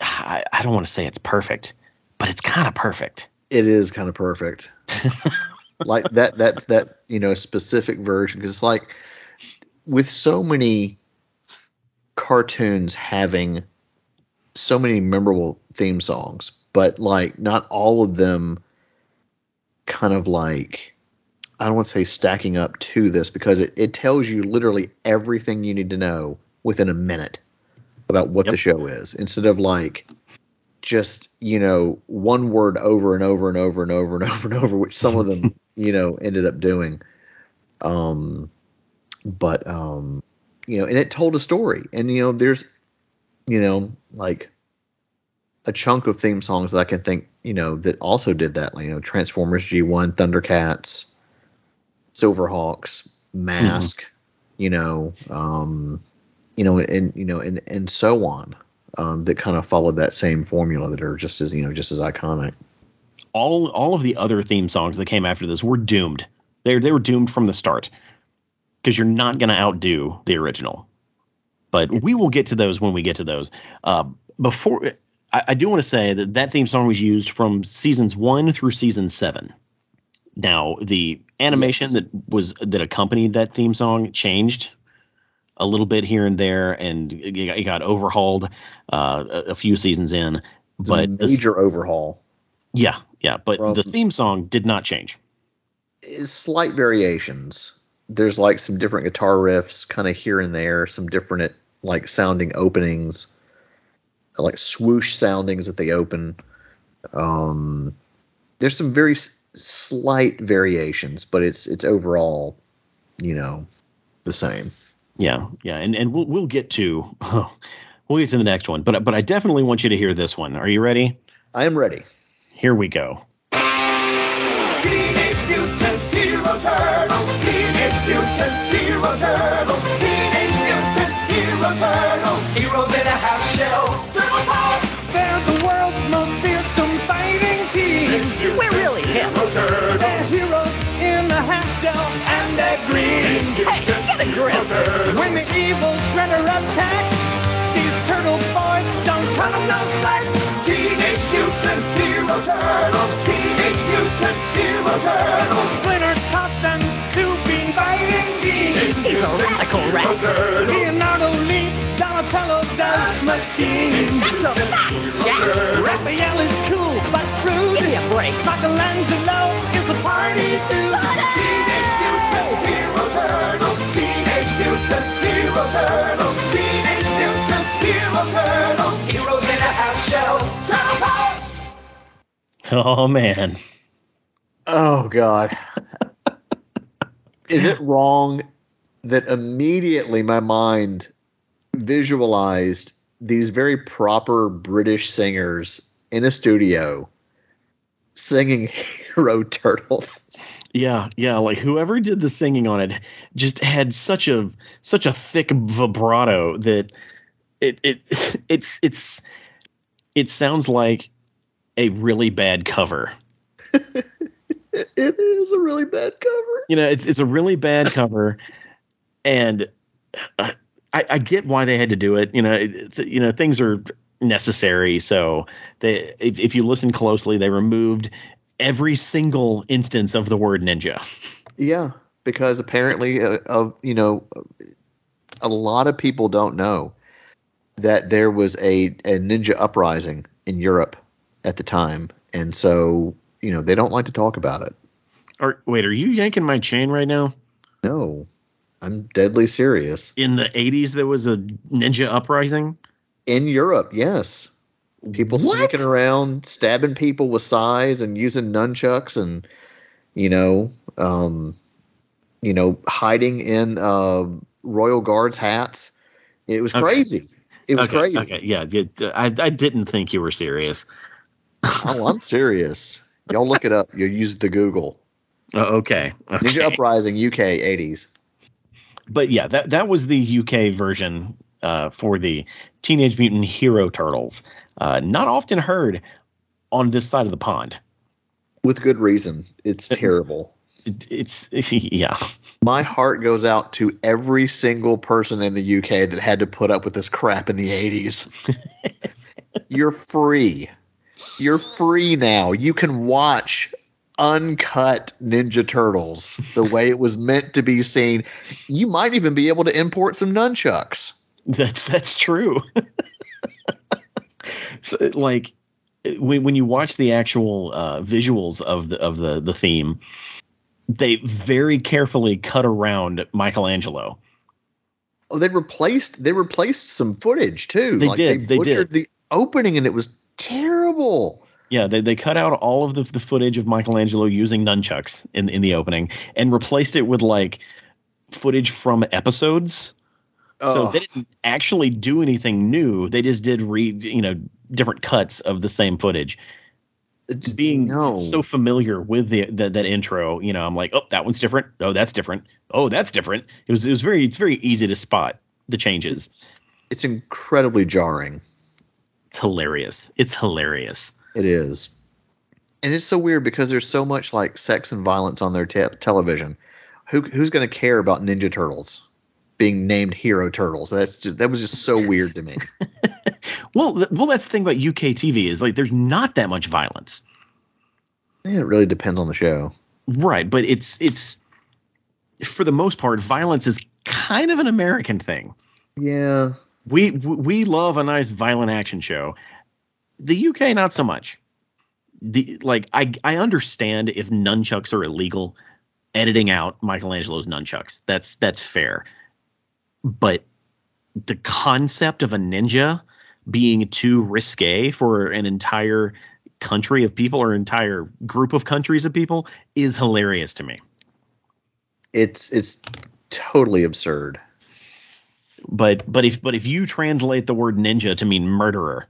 I, I don't want to say it's perfect, but it's kind of perfect. It is kind of perfect. like that that's that you know specific version. Because like with so many cartoons having so many memorable theme songs but like not all of them kind of like i don't want to say stacking up to this because it, it tells you literally everything you need to know within a minute about what the show is. Instead of like just you know one word over and over and over and over and over and over which some of them you know ended up doing um but um you know and it told a story and you know there's you know like a chunk of theme songs that I can think you know that also did that you know Transformers G1 Thundercats Silverhawks Mask you know um you know and you know and and so on um, that kind of followed that same formula that are just as you know just as iconic. All all of the other theme songs that came after this were doomed. They they were doomed from the start because you're not going to outdo the original. But we will get to those when we get to those. Uh, before I, I do want to say that that theme song was used from seasons one through season seven. Now the animation Yes. that was that accompanied that theme song changed a little bit here and there, and it got, overhauled uh, a, a few seasons in. It's But major overhaul. yeah, yeah, but From- the theme song did not change. Slight variations. There's like some different guitar riffs, kind of here and there, some different like sounding openings, like swoosh soundings that they open. Um, there's some very s- slight variations, but it's it's overall, you know, the same. Yeah, yeah, and and we'll we'll get to we'll get to the next one, but but I definitely want you to hear this one. Are you ready? I am ready. Here we go. Teenage Mutant Hero Turtles. Teenage Mutant Hero Turtles. Teenage Mutant Hero Turtles. Heroes in a half shell. Turtle power. They're the world's most fearsome fighting team. We're really hip. They're heroes in a half shell and they're green. Hey, get a grip. When the evil Hero Turtles. Splinter tossed and Tubing fighting team. He's a radical rat. Leonardo leads, Donatello does machine. That's a fact, Jack. Raphael is cool but rude. Give me a break. Michelangelo is a party dude. Teenage Mutant Hero Turtles. Teenage Mutant Hero Turtles. Teenage Mutant Hero Turtles. Heroes in a half shell. Turtle power. Oh man, Oh God. Is it wrong that immediately my mind visualized these very proper British singers in a studio singing Hero Turtles? Yeah, yeah, like whoever did the singing on it just had such a such a thick vibrato that it it it's it's it sounds like a really bad cover. It, it is a really bad cover. You know, it's it's a really bad cover, and uh, I, I get why they had to do it. You know, it, th- you know things are necessary. So they, if, if you listen closely, they removed every single instance of the word ninja. Yeah, because apparently, uh, of you know, a lot of people don't know that there was a, a ninja uprising in Europe at the time, and so you know they don't like to talk about it. Or wait, are you yanking my chain right now? No, I'm deadly serious. In the 80s, there was a ninja uprising. In Europe, yes, people What? sneaking around, stabbing people with sais and using nunchucks, and you know, um, you know, hiding in uh, royal guards hats. It was Okay. crazy. It was okay, crazy. Okay, yeah, yeah, I, I didn't think you were serious. Oh, I'm serious. Y'all look it up. You use the Google. Uh, okay, okay. Ninja Uprising UK 80s. but yeah, that that was the UK version uh, for the Teenage Mutant Hero Turtles. Uh, not often heard on this side of the pond. With good reason. It's terrible. It, it's yeah, My heart goes out to every single person in the UK that had to put up with this crap in the 80s. You're free. You're free now. You can watch uncut Ninja Turtles the way it was meant to be seen. You might even be able to import some nunchucks. that's that's true. so, like when when you watch the actual uh, visuals of the of the the theme, they very carefully cut around Michelangelo. Oh, they replaced they replaced some footage too. They like did, They they butchered did. the opening, and it was terrible. Yeah, they, they cut out all of the, the footage of Michelangelo using nunchucks in in the opening and replaced it with like footage from episodes. So they didn't actually do anything new. They just did read, you know, different cuts of the same footage. It's- Being no. so familiar with the, the that intro, you know, I'm like, oh, that one's different. Oh, that's different. Oh, that's different. It was it was very it's very easy to spot the changes. it's incredibly jarring. It's hilarious. It's hilarious. It is. And it's so weird because there's so much like sex and violence on their te- television. Who who's going to care about Ninja Turtles being named Hero Turtles? That's just that was just so weird to me. Well, th- well, that's the thing about UK TV is like there's not that much violence. Yeah, it really depends on the show. Right, but it's it's for the most part, violence is kind of an American thing. Yeah. We we love a nice violent action show. The UK not so much. The like I I understand if nunchucks are illegal, editing out Michelangelo's nunchucks. That's that's fair. But the concept of a ninja being too risque for an entire country of people or entire group of countries of people is hilarious to me. It's it's totally absurd. But but if but if you translate the word ninja to mean murderer,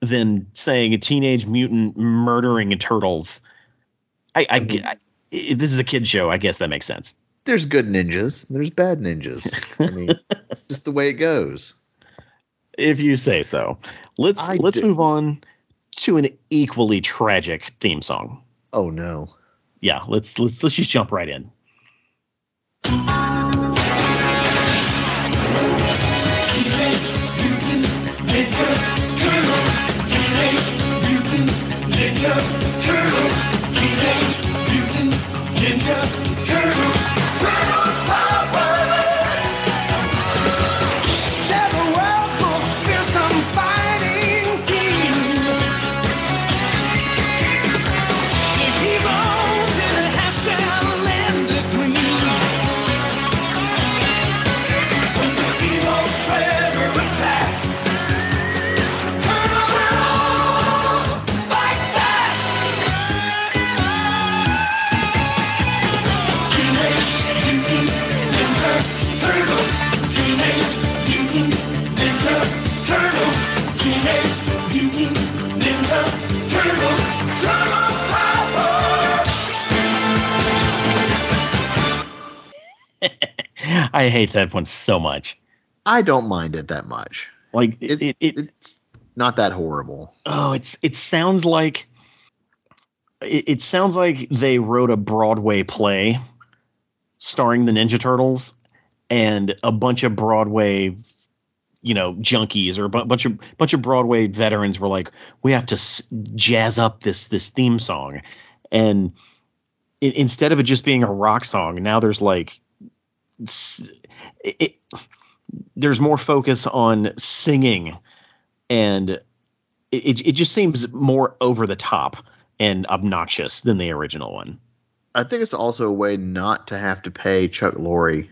then saying a teenage mutant murdering turtles, I, I, I- i- this is a kid show. I guess that makes sense. There's good ninjas. There's bad ninjas. I mean, it's just the way it goes. If you say so. Let's I let's do- move on to an equally tragic theme song. Oh no. Yeah, let's let's let's just jump right in. They're I hate that one so much. I don't mind it that much. Like it, It, it, it, it's not that horrible. oh, it's it sounds like it, it sounds like they wrote a Broadway play starring the Ninja Turtles and a bunch of Broadway you know junkies or a bunch of bunch of Broadway veterans were like we have to s- jazz up this this theme song and i instead of it just being a rock song now there's like it, it there's more focus on singing and it, it, it just seems more over the top and obnoxious than the original one I think it's also a way not to have to pay Chuck Lorre.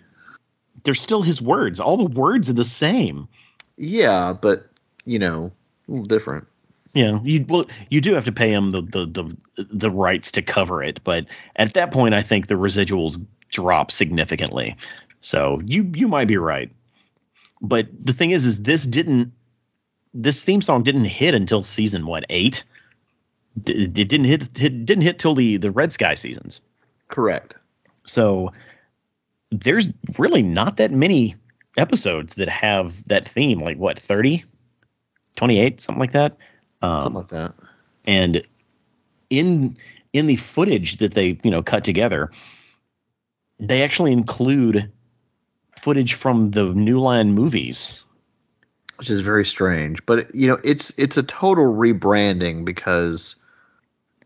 they're still his words all the words are the same Yeah, but you know, a little different. Yeah, you well, you do have to pay him the, the the the rights to cover it, but at that point, I think the residuals drop significantly. So you you might be right, but the thing is, is this didn't this theme song didn't hit until season what eight? D- It didn't hit, hit didn't hit till the the Red Sky seasons. Correct. So there's really not that many episodes that have that theme. Like what 30, 28, something like that. Um, Something like that. and in in the footage that they you know cut together they actually include footage from the new line movies which is very strange. But you know, it's it's a total rebranding because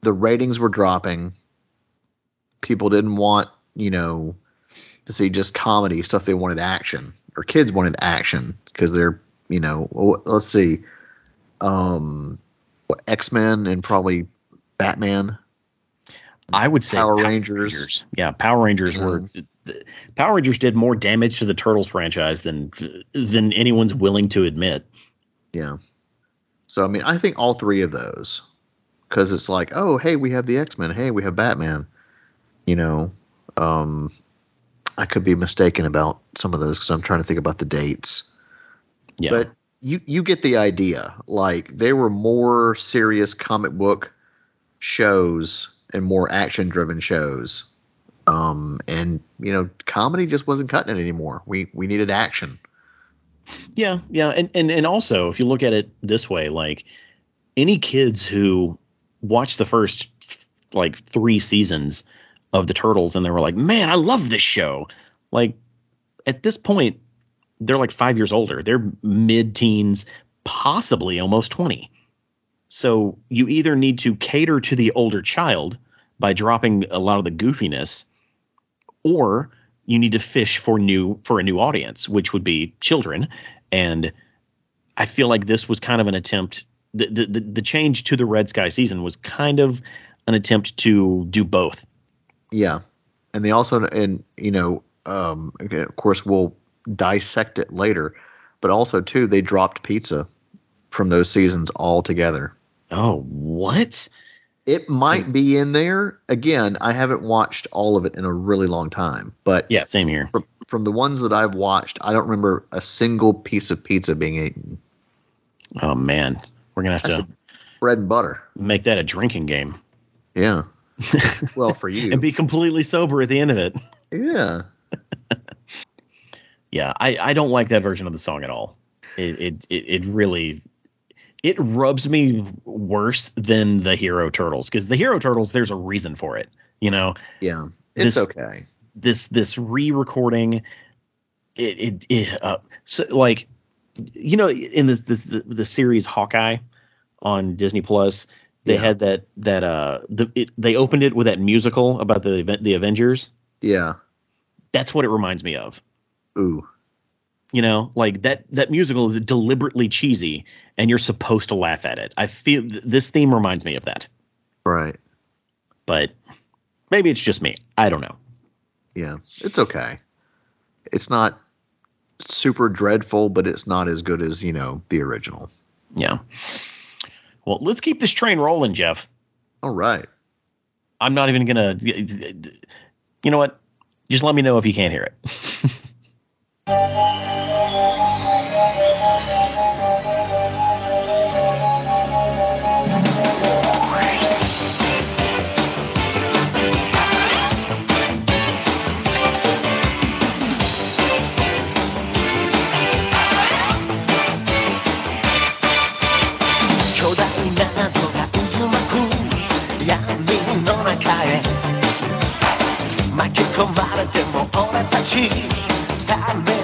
the ratings were dropping. People didn't want you know to see just comedy stuff. They wanted action, or kids wanted action because they're you know let's see, um, X Men and probably Batman. I would say Power Rangers. yeah power rangers were power rangers did more damage to the turtles franchise than than anyone's willing to admit Yeah. So I mean, I think all three of those, because it's like, oh, hey, we have the X Men. Hey, we have Batman. You know, um, I could be mistaken about some of those because I'm trying to think about the dates. yeah But you you get the idea. Like they were more serious comic book shows and more action driven shows. Um, and you know, comedy just wasn't cutting it anymore. We we needed action. Yeah, yeah, and, and and also if you look at it this way, like any kids who watched the first like three seasons of the Turtles and they were like, "Man, I love this show," like at this point they're like five years older. They're mid-teens, possibly almost twenty. So you either need to cater to the older child by dropping a lot of the goofiness, or you need to fish for new for a new audience, which would be children. And I feel like this was kind of an attempt. The the the, change to the Red Sky season was kind of an attempt to do both. Yeah, and they also and you know, um, of course we'll dissect it later, but also too they dropped pizza from those seasons altogether. Oh, what? It might hmm. be in there again. I haven't watched all of it in a really long time, but Yeah, same here. from, from the ones that I've watched, I don't remember a single piece of pizza being eaten. Oh man, we're gonna have That's to Bread and butter. make that a drinking game Yeah. Well, for you. and be completely sober at the end of it. yeah. Yeah, I, I don't like that version of the song at all. It, it it it really it rubs me worse than the Hero Turtles because the Hero Turtles there's a reason for it. You know, Yeah. It's This- okay. this this re-recording it it, it uh, so like you know in this, this the, the series Hawkeye on Disney Plus they Yeah. had that that uh the it, they opened it with that musical about the event the Avengers Yeah. that's what it reminds me of Ooh. You know like that that musical is deliberately cheesy and you're supposed to laugh at it I feel th- this theme reminds me of that Right. but maybe it's just me I don't know Yeah, it's okay. It's not super dreadful, but it's not as good as you know the original. yeah well let's keep this train rolling Jeff All right. I'm not even gonna. You know what? Just let me know if you can't hear it. Chief, that man.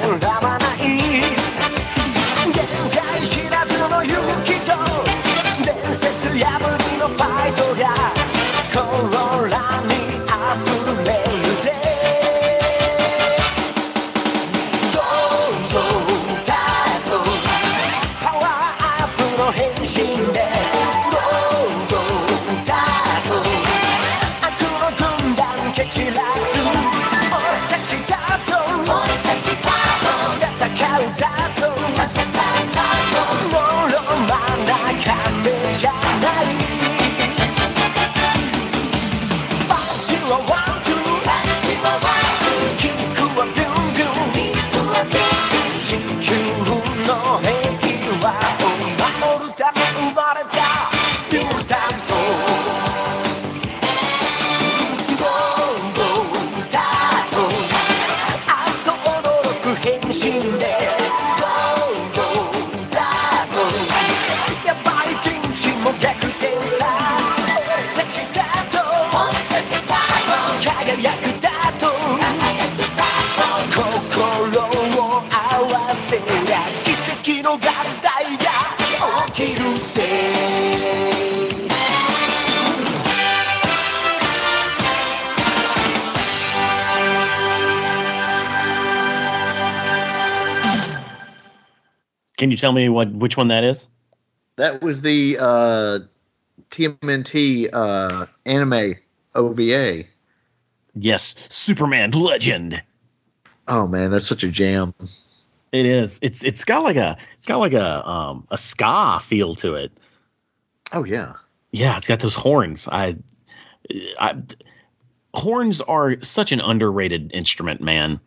You tell me what which one that is? That was the uh, TMNT uh, anime OVA. Yes, Superman Legend. Oh man, that's such a jam. It is. It's it's got like a it's got like a um a ska feel to it. Oh yeah. Yeah, it's got those horns. I, I horns are such an underrated instrument, man.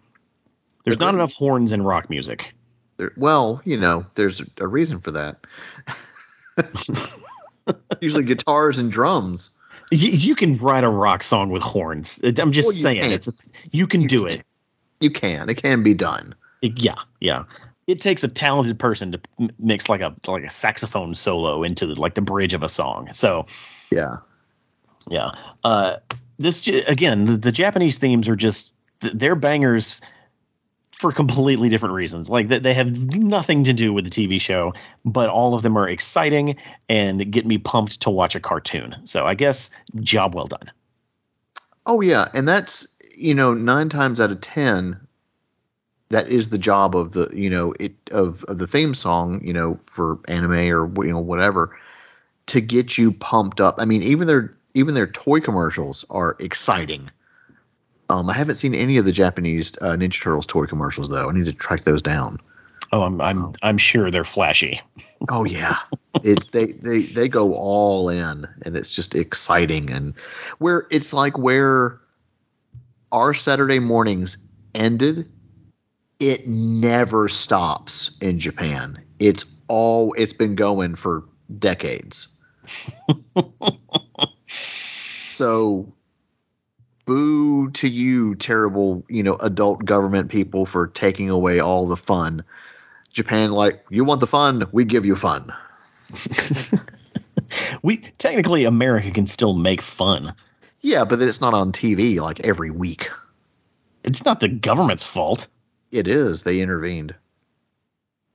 There's not enough horns in rock music. There, well, you know, there's a reason for that. Usually guitars and drums. You, you can write a rock song with horns. I'm just Well, saying, can. it's you can You do can. it. You can. It can be done. It- Yeah, yeah. It takes a talented person to mix like a like a saxophone solo into the, like the bridge of a song. So Yeah. yeah, uh, this again, the, the Japanese themes are just th- they're bangers for completely different reasons. Like they, they have nothing to do with the TV show, but all of them are exciting and get me pumped to watch a cartoon. So I guess job well done. Oh yeah, and that's you know nine times out of ten, that is the job of the you know it of of the theme song you know for anime or you know whatever to get you pumped up. I mean even their even their toy commercials are exciting. Um, I haven't seen any of the Japanese uh, Ninja Turtles toy commercials though. I need to track those down. Oh, I'm I'm I'm sure they're flashy. Oh yeah, it's they they they go all in, and it's just exciting, and where it's like where our Saturday mornings ended, it never stops in Japan. It's all it's been going for decades. so boo to you terrible you know adult government people for taking away all the fun. Japan like you want the fun we give you fun. We technically America can still make fun. yeah but it's not on tv like every week. It's not the government's fault. it is. They intervened.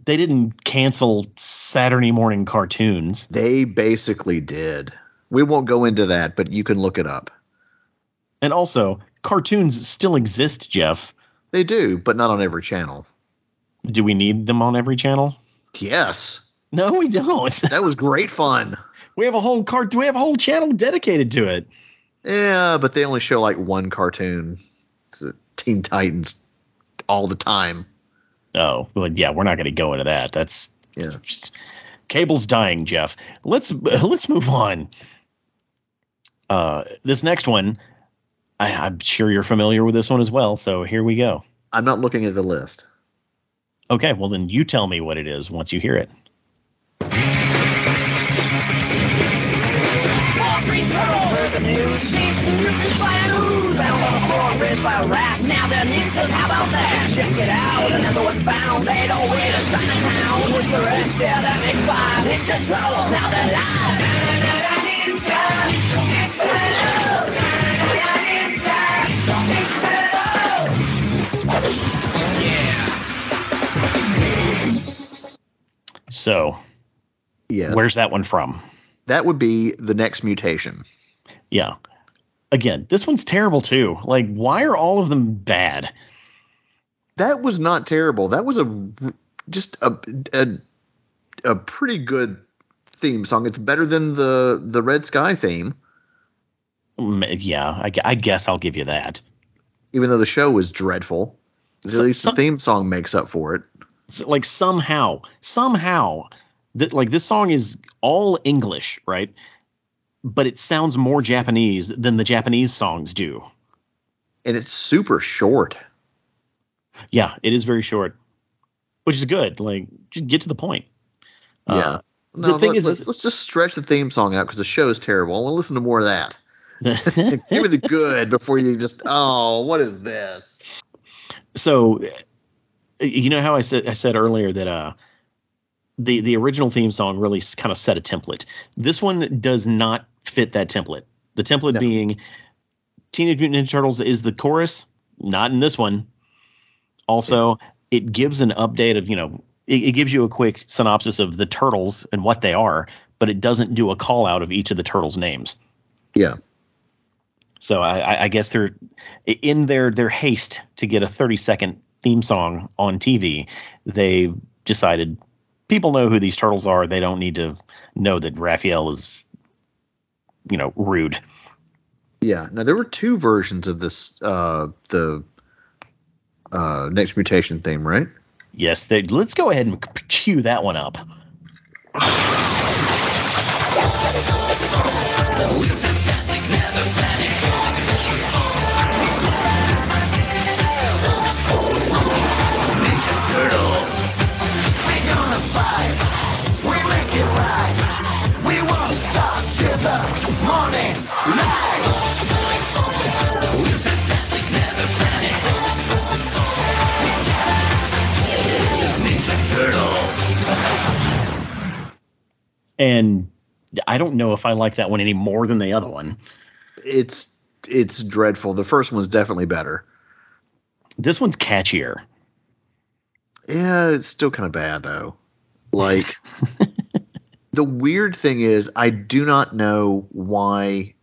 They didn't cancel Saturday morning cartoons. they basically did. We won't go into that but you can look it up And also, cartoons still exist, Jeff. they do but not on every channel Do we need them on every channel? yes No, we don't. that was great fun We have a whole cart. Do we have a whole channel dedicated to it. yeah but they only show like one cartoon It's, teen titans all the time Oh, well, yeah, we're not going to go into that. That's yeah just cable's dying, Jeff. Let's let's move on. Uh, this next one, I, I'm sure you're familiar with this one as well. So here we go. i'm not looking at the list Okay, well then you tell me what it is once you hear it. Heard the news, she's confused by a ooze. Found the floor, raised by a rat. Now they're ninjas, how about that? Check it out, another one found. They don't wait in Chinatown. With the rest, yeah, that makes five. Ninja Turtles, now they're live. So Yes. where's that one from? that would be the next mutation. Yeah. Again, this one's terrible too. Like, why are all of them bad? That was not terrible. That was a just a a, a pretty good theme song. It's better than the the Red Sky theme, Mm, Yeah, I, I guess I'll give you that. even though the show was dreadful. At least some- the theme song makes up for it. So, like somehow, somehow, that like this song is all English, right? But it sounds more Japanese than the Japanese songs do. And it's super short. Yeah, it is very short, which is good. Like, get to the point. Yeah. Uh, No, the thing let, is- let's, let's just stretch the theme song out because the show is terrible. I want to listen to more of that. Give me the good before you just oh, what is this? so uh, you know how I said I said earlier that uh the the original theme song really kind of set a template. This one does not fit that template. The template No. being Teenage Mutant Ninja Turtles is the chorus, not in this one. Also, it gives an update of you know it, it gives you a quick synopsis of the turtles and what they are, but it doesn't do a call out of each of the turtles' names. Yeah. So I, I- I guess they're in their their haste to get a 30 second theme song on TV. They decided people know who these turtles are. They don't need to know that Raphael is, you know, rude. Yeah. Now there were two versions of this uh the uh next mutation theme, right? Yes, they, let's go ahead and cue that one up. And I don't know if I like that one any more than the other one. It's it's dreadful. The first one's definitely better. This one's catchier. Yeah, it's still kind of bad though. Like the weird thing is I do not know why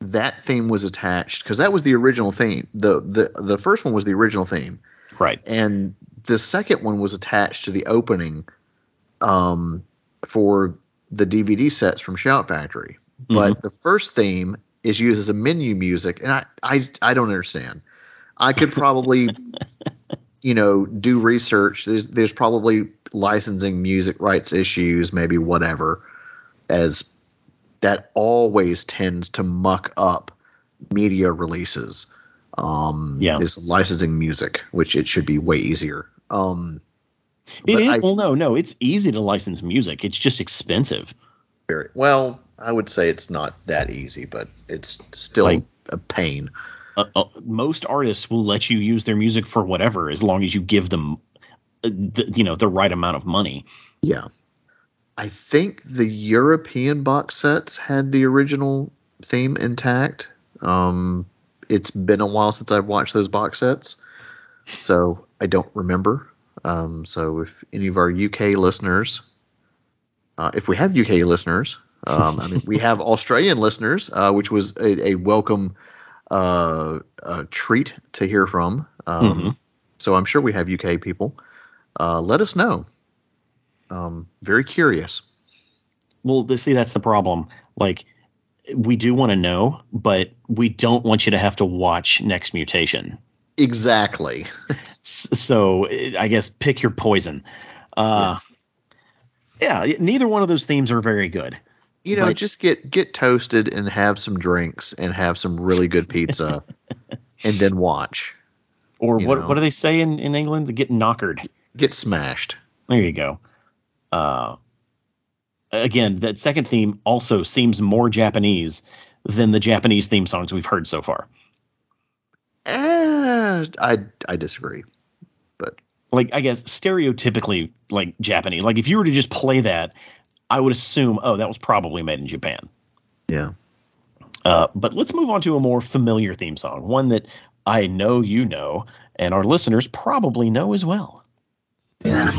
that theme was attached because that was the original theme. The the the first one was the original theme Right. and the second one was attached to the opening um for the DVD sets from Shout Factory. But the first theme is used as a menu music and I I I don't understand. I could probably you know, do research. There's there's probably licensing music rights issues, maybe whatever, as that always tends to muck up media releases. Um, Yeah. is licensing music, which it should be way easier. Um, It is. I- well, no, no. It's easy to license music. It's just expensive. very well. I would say it's not that easy, but it's still Like- a pain. uh, uh, most artists will let you use their music for whatever as long as you give them uh, the, you know the right amount of money Yeah. I think the European box sets had the original theme intact. Um, it's been a while since I've watched those box sets, so I don't remember. Um, so if any of our UK listeners, uh, if we have UK listeners, um, I mean we have Australian listeners, uh, which was a, a welcome uh, uh, treat to hear from. Um, Mhm. So I'm sure we have UK people. Uh, let us know. Um, very curious. well see that's the problem like we do want to know but we don't want you to have to watch next mutation Exactly. So i guess pick your poison uh yeah, neither one of those themes are very good You know, just get get toasted and have some drinks and have some really good pizza, and then watch. or what know. what do they say in in england get knockered Get smashed. There you go. Uh, again, that second theme also seems more Japanese than the Japanese theme songs we've heard so far. I I disagree. But like I guess stereotypically like Japanese. Like if you were to just play that, I would assume oh that was probably made in Japan. Yeah. Uh, but let's move on to a more familiar theme song, one that I know you know, and our listeners probably know as well. Yeah.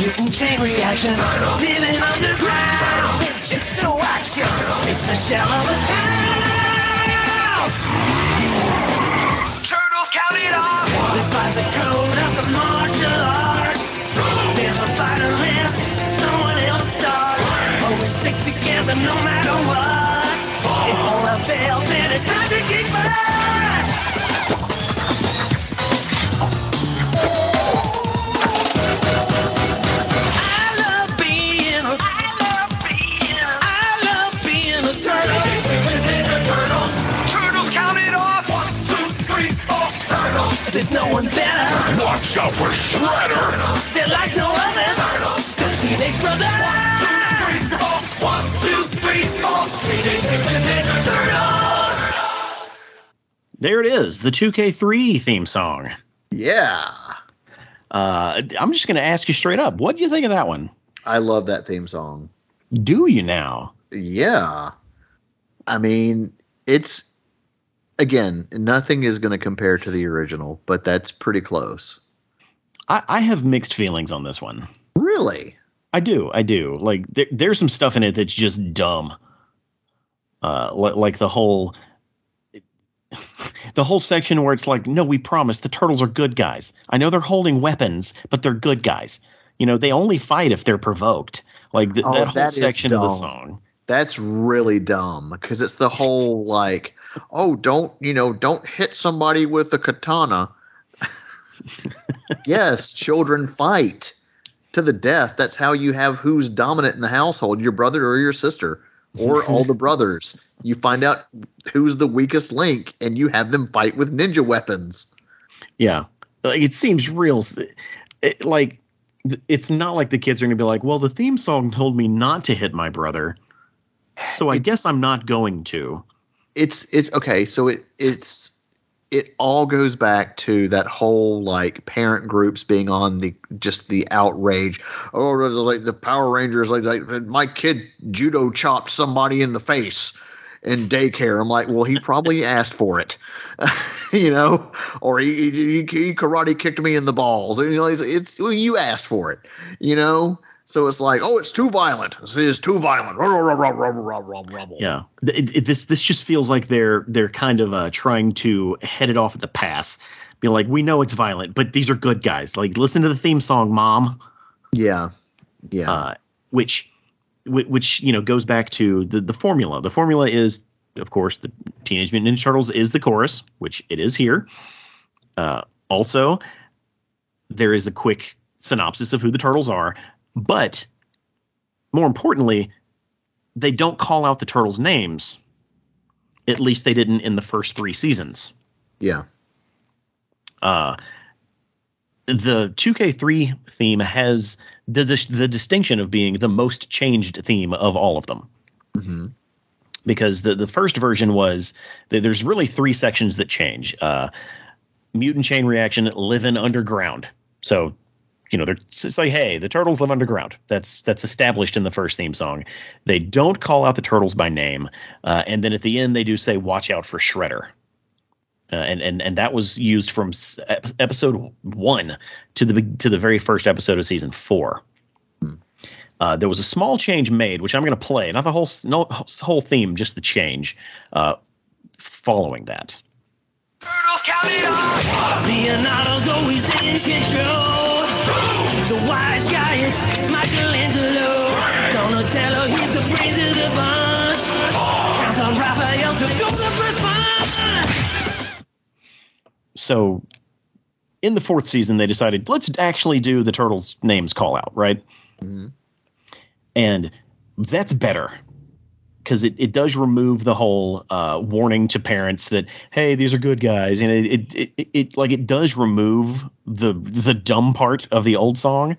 Mutant chain reaction, living underground. A shell of a town. Turtles count it off. They fight the code of the martial arts. They're the finalists. Someone else starts. Always stick together no matter what. If all else fails, then it's time to kick butt. One better. Watch out for Shredder! They're like no others. Those Teenage Brothers. One, two, three, four. Teenage Mutant Ninja Turtles. There it is, the 2K3 theme song. Yeah. Uh, I'm just going to ask you straight up. What do you think of that one? I love that theme song. Do you now? Yeah. I mean, it's again, nothing is going to compare to the original, but that's pretty close. I, I have mixed feelings on this one. Really? I do, I do. Like there, there's some stuff in it that's just dumb. Uh, li- like the whole, the whole section where it's like, no, we promise the turtles are good guys. I know they're holding weapons, but they're good guys. You know, they only fight if they're provoked. Like th- Oh, that whole that section of the song. That's really dumb because it's the whole like, oh, don't you know, don't hit somebody with a katana. yes, children fight to the death. That's how you have who's dominant in the household, your brother or your sister, or all the brothers. You find out who's the weakest link, and you have them fight with ninja weapons. Yeah, like it seems real. It, like it's not like the kids are gonna be like, well, the theme song told me not to hit my brother, so I guess I'm not going to. It's it's okay so it it's it all goes back to that whole like parent groups being on the just the outrage. Oh like the power rangers like, like my kid judo chopped somebody in the face in daycare. I'm like well he probably asked for it you know or he, he, he karate kicked me in the balls. You know it's, it's well, you asked for it you know so it's like oh it's too violent this is too violent. Yeah, it, it, this this just feels like they're they're kind of uh, trying to head it off at the pass. Be like, we know it's violent, but these are good guys. Like, listen to the theme song, Mom. yeah yeah Uh, which which you know goes back to the the formula. The formula is, of course, the Teenage Mutant Ninja Turtles is the chorus, which it is here. Uh, also, there is a quick synopsis of who the turtles are, but more importantly, they don't call out the turtles' names. At least they didn't in the first three seasons. yeah Uh, the 2K3 theme has the dis- the distinction of being the most changed theme of all of them. hmm Because the the first version was th- there's really three sections that change. Uh, mutant chain reaction, living underground. So, you know, they're it's like, hey, the turtles live underground. That's that's established in the first theme song. They don't call out the turtles by name, uh, and then at the end they do say, "Watch out for Shredder." Uh, and and and that was used from episode one to the to the very first episode of season four. Uh, there was a small change made, which I'm going to play, not the whole no, whole theme, just the change. Uh, following that, Turtles The wise guy is Michelangelo. Donatello, he's the brains of the bunch. Count on Raphael to throw the first punch. so in the fourth season they decided let's actually do the turtles names call out right Mhm. and that's better because it, it does remove the whole uh, warning to parents that hey these are good guys and it, it, it, it, like it does remove the the dumb part of the old song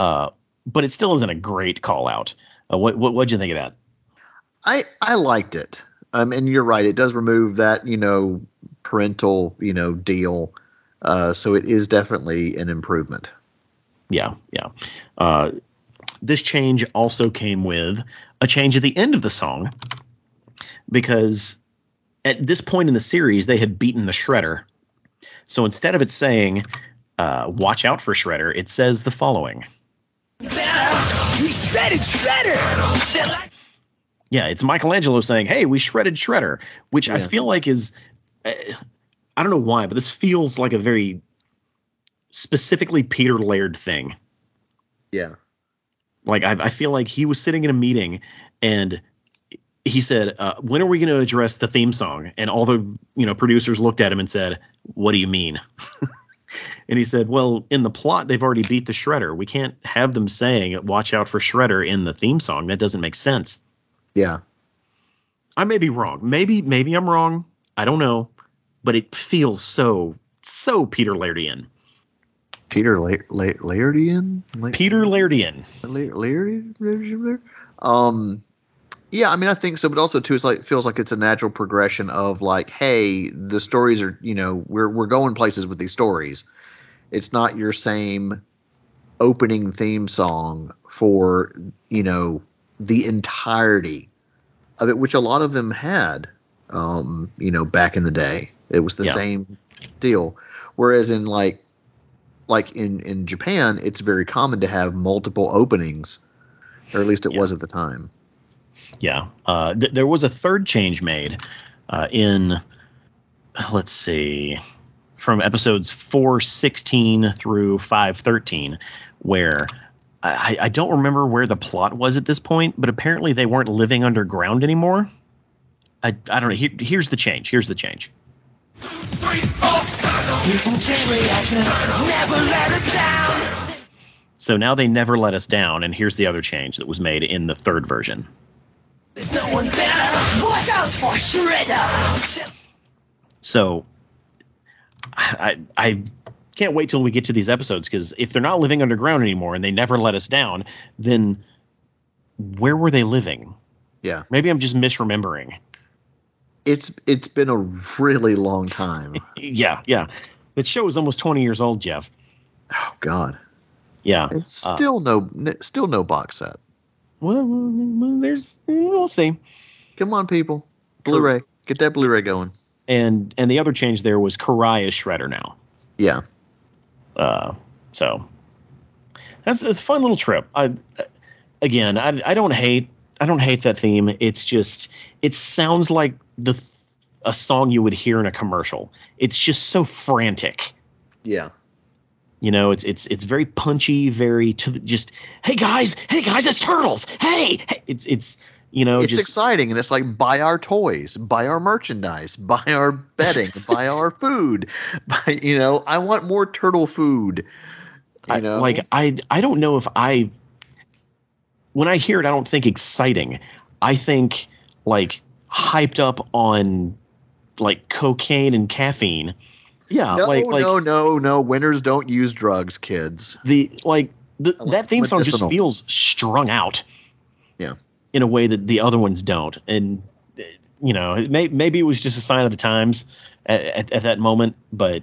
uh, but it still isn't a great call out uh, what, what what'd you think of that I I liked it. Um, and you're right. It does remove that you know parental you know deal. Uh, so it is definitely an improvement. Yeah, yeah. Uh, this change also came with a change at the end of the song because at this point in the series they had beaten the Shredder. So instead of it saying uh, "Watch out for Shredder," it says the following. Beat We shredded Shredder! Yeah, it's Michelangelo saying, "Hey, we shredded Shredder," which I feel like is uh, I don't know why, but this feels like a very specifically Peter Laird thing. Yeah. Like I, I feel like he was sitting in a meeting and he said, uh, "When are we going to address the theme song?" And all the you know producers looked at him and said, "What do you mean?" and he said, "Well, in the plot, they've already beat the Shredder. We can't have them saying "Watch out for Shredder" in the theme song. That doesn't make sense." Yeah. I may be wrong. Maybe maybe I'm wrong. I don't know, but it feels so so Peter Lairdian. Peter La- La- Lairdian? La- Peter Lairdian. La- Lairdian? Um, yeah, I mean, I think so, but also too, it's like feels like it's a natural progression of like, hey, the stories are, you know, we're we're going places with these stories. It's not your same opening theme song for you know the entirety of it, which a lot of them had, um, you know, back in the day. It was the Yeah. same deal. Whereas in like like in in Japan, it's very common to have multiple openings, or at least it Yeah. was at the time. Yeah. Uh, th- there was a third change made uh, in, let's see, from episodes 416 through 513, where I, I don't remember where the plot was at this point, but apparently they weren't living underground anymore. I, I don't know. Here, here's the change. Here's the change. Never let us down! So now they never let us down, and here's the other change that was made in the third version. There's no one better! Watch out for Shredder! So I I can't wait till we get to these episodes because if they're not living underground anymore and they never let us down, then where were they living? Yeah, Maybe I'm just misremembering. It's it's been a really long time. Yeah, yeah. That show is almost 20 years old, Jeff. oh God, Yeah. it's Uh, still no still no box set. well, there's we'll see. Come on, people, Blu-ray, get that Blu-ray going. And and the other change there was Karai is Shredder now. Yeah, Uh, so that's it's a fun little trip. I again, I, I don't hate I don't hate that theme. It's just it sounds like the th- a song you would hear in a commercial. It's just so frantic. yeah, You know, it's it's it's very punchy, very to the, just hey guys, hey guys, it's turtles. Hey, hey. it's it's you know it's just exciting, and it's like buy our toys, buy our merchandise, buy our bedding, buy our food. Buy, you know, I want more turtle food. You I, know, like I I don't know if I when I hear it I don't think exciting. I think like hyped up on like cocaine and caffeine. Yeah, no, like like no, no, no. Winners don't use drugs, kids. the like the, that theme song just feels strung out. Yeah. In a way that the other ones don't. And you know, it may, maybe it was just a sign of the times at, at, at that moment, but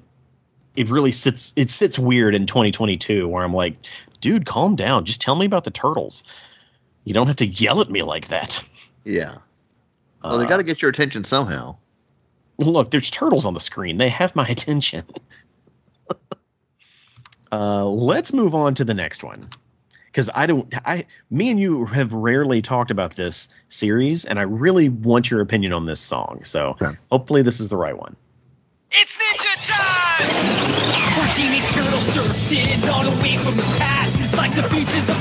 it really sits it sits weird in 2022 where I'm like, dude, calm down. Just tell me about the turtles. You don't have to yell at me like that. Yeah. Well, they Uh, got to get your attention somehow. Look, there's turtles on the screen. They have my attention. uh, let's move on to the next one. Because I don't, I, me and you have rarely talked about this series, and I really want your opinion on this song. So Okay. hopefully this is the right one. It's ninja time! We're teenage turtles surfing on away from the past. It's like the future's a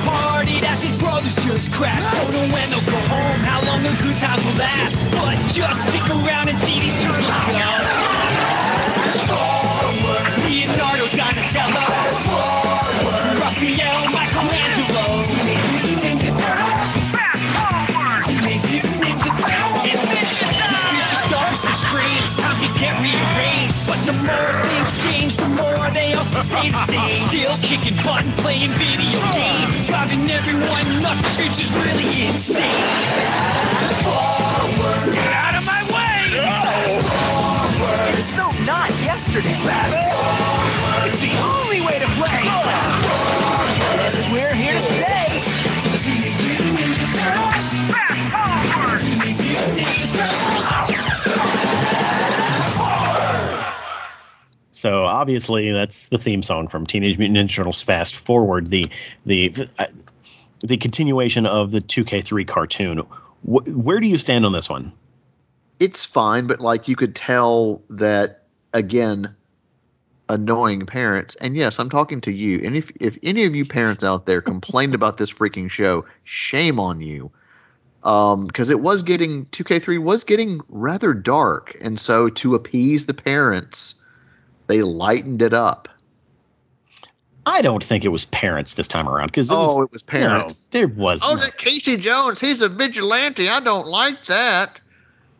these just crashed. Don't know when they'll go home, how long the good times will last. But just stick around and see these turtles go. Leonardo, Donatello, they also stay the same. Still kicking butt and playing video games. Driving everyone nuts, the future's really insane. Get out of my way! It's so not yesterday. It's the only way to play! So obviously that's the theme song from Teenage Mutant Ninja Turtles Fast Forward. The the the continuation of the 2K3 cartoon. Where do you stand on this one? it's fine, but like you could tell that again, annoying parents. And yes, I'm talking to you. And if if any of you parents out there complained about this freaking show, shame on you. Um, because it was getting 2K3 was getting rather dark, and so to appease the parents, they lightened it up. I don't think it was parents this time around because Oh, was, it was parents. No, there was. Oh, no- that Casey Jones, he's a vigilante. I don't like that.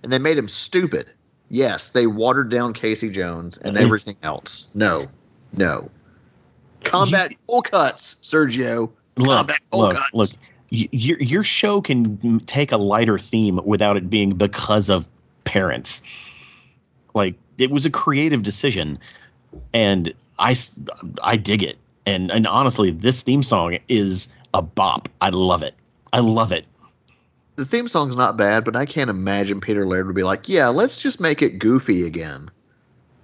And they made him stupid. Yes, they watered down Casey Jones and everything else. No, no. Combat full cuts, Sergio. look, Combat full look, cuts. look. Your your show can take a lighter theme without it being because of parents. Like it was a creative decision, and I I dig it. And and honestly, this theme song is a bop. I love it. I love it. The theme song's not bad, but I can't imagine Peter Laird would be like, yeah, let's just make it goofy again.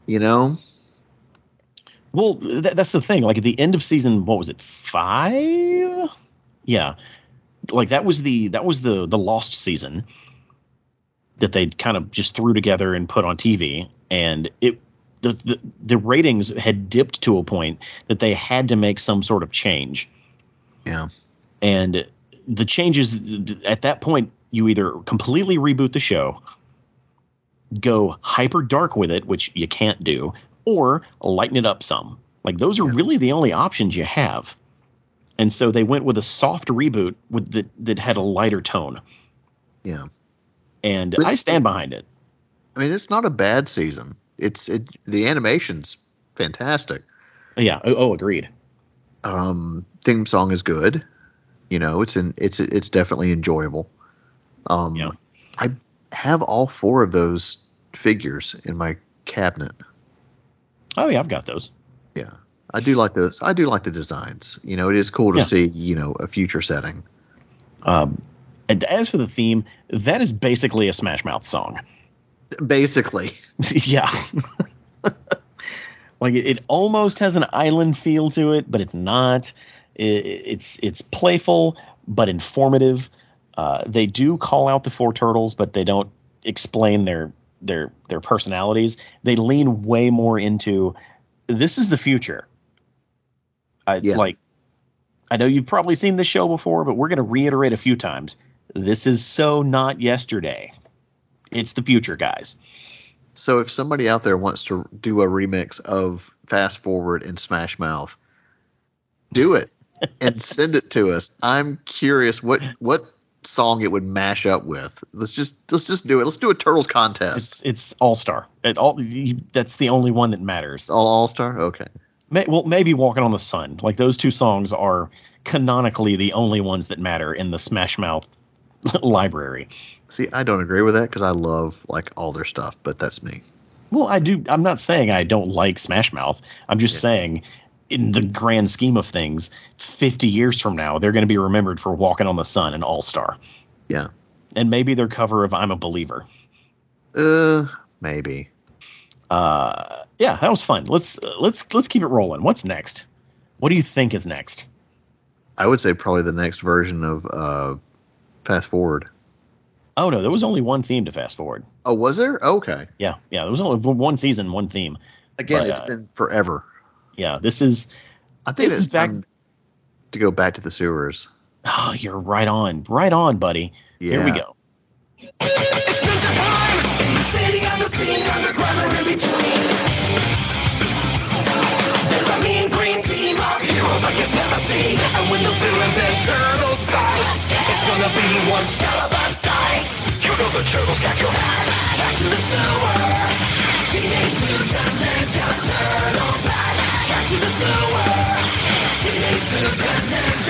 You know? Well, th- that's the thing. Like at the end of season, what was it, five? Yeah, like that was the that was the the lost season that they kind of just threw together and put on TV, and it the, the the ratings had dipped to a point that they had to make some sort of change, Yeah. and the changes at that point you either completely reboot the show go hyper dark with it which you can't do or lighten it up some. Like those are really the only options you have. And so they went with a soft reboot with that that had a lighter tone. Yeah. And i stand behind it I mean, it's not a bad season. It's it the animation's fantastic. yeah oh, oh agreed Um, theme song is good. You know, it's in it's it's definitely enjoyable. Um, Yeah. I have all four of those figures in my cabinet. oh yeah i've got those Yeah, I do like those. I do like the designs. You know, it is cool to Yeah. see you know a future setting. um as for the theme that is basically a smash mouth song Basically, yeah. like it, it almost has an island feel to it, but it's not. It, it's it's playful but informative. Uh, they do call out the four turtles, but they don't explain their their their personalities. They lean way more into this is the future. I Yeah. like. I know you've probably seen this show before, but we're going to reiterate a few times. This is so not yesterday. It's the future, guys. so if somebody out there wants to do a remix of Fast Forward and Smash Mouth, do it and send it to us. I'm curious what what song it would mash up with. Let's just let's just do it. Let's do a Turtles contest. It's it's All Star. It all that's the only one that matters. It's all All Star. Okay. May, well, maybe Walking on the Sun. Like those two songs are canonically the only ones that matter in the Smash Mouth library. See, I don't agree with that because I love like all their stuff, but that's me. Well, I do. I'm not saying I don't like Smash Mouth. I'm just saying, in the grand scheme of things, 50 years from now, they're going to be remembered for Walking on the Sun and All Star, Yeah. and maybe their cover of I'm a Believer. Uh, maybe. Uh, yeah, that was fun. Let's let's let's keep it rolling. What's next? What do you think is next? I would say probably the next version of uh, Fast Forward. Oh no, there was only one theme to fast forward. Oh, was there? Okay. Yeah, yeah, there was only one season, one theme. Again, But, it's uh, been forever. Yeah, this is. I think this is back- to go back to the sewers. Oh, you're right on, right on, buddy. Yeah. Here we go. It's ninja time! The city and the scene, underground or in between. There's a mean green team of heroes like you've never seen. And when the villains the turtles got your head. Back to the sewer. Teenage Mutant Ninja Turtles back. Back to the sewer. Teenage Mutant Ninja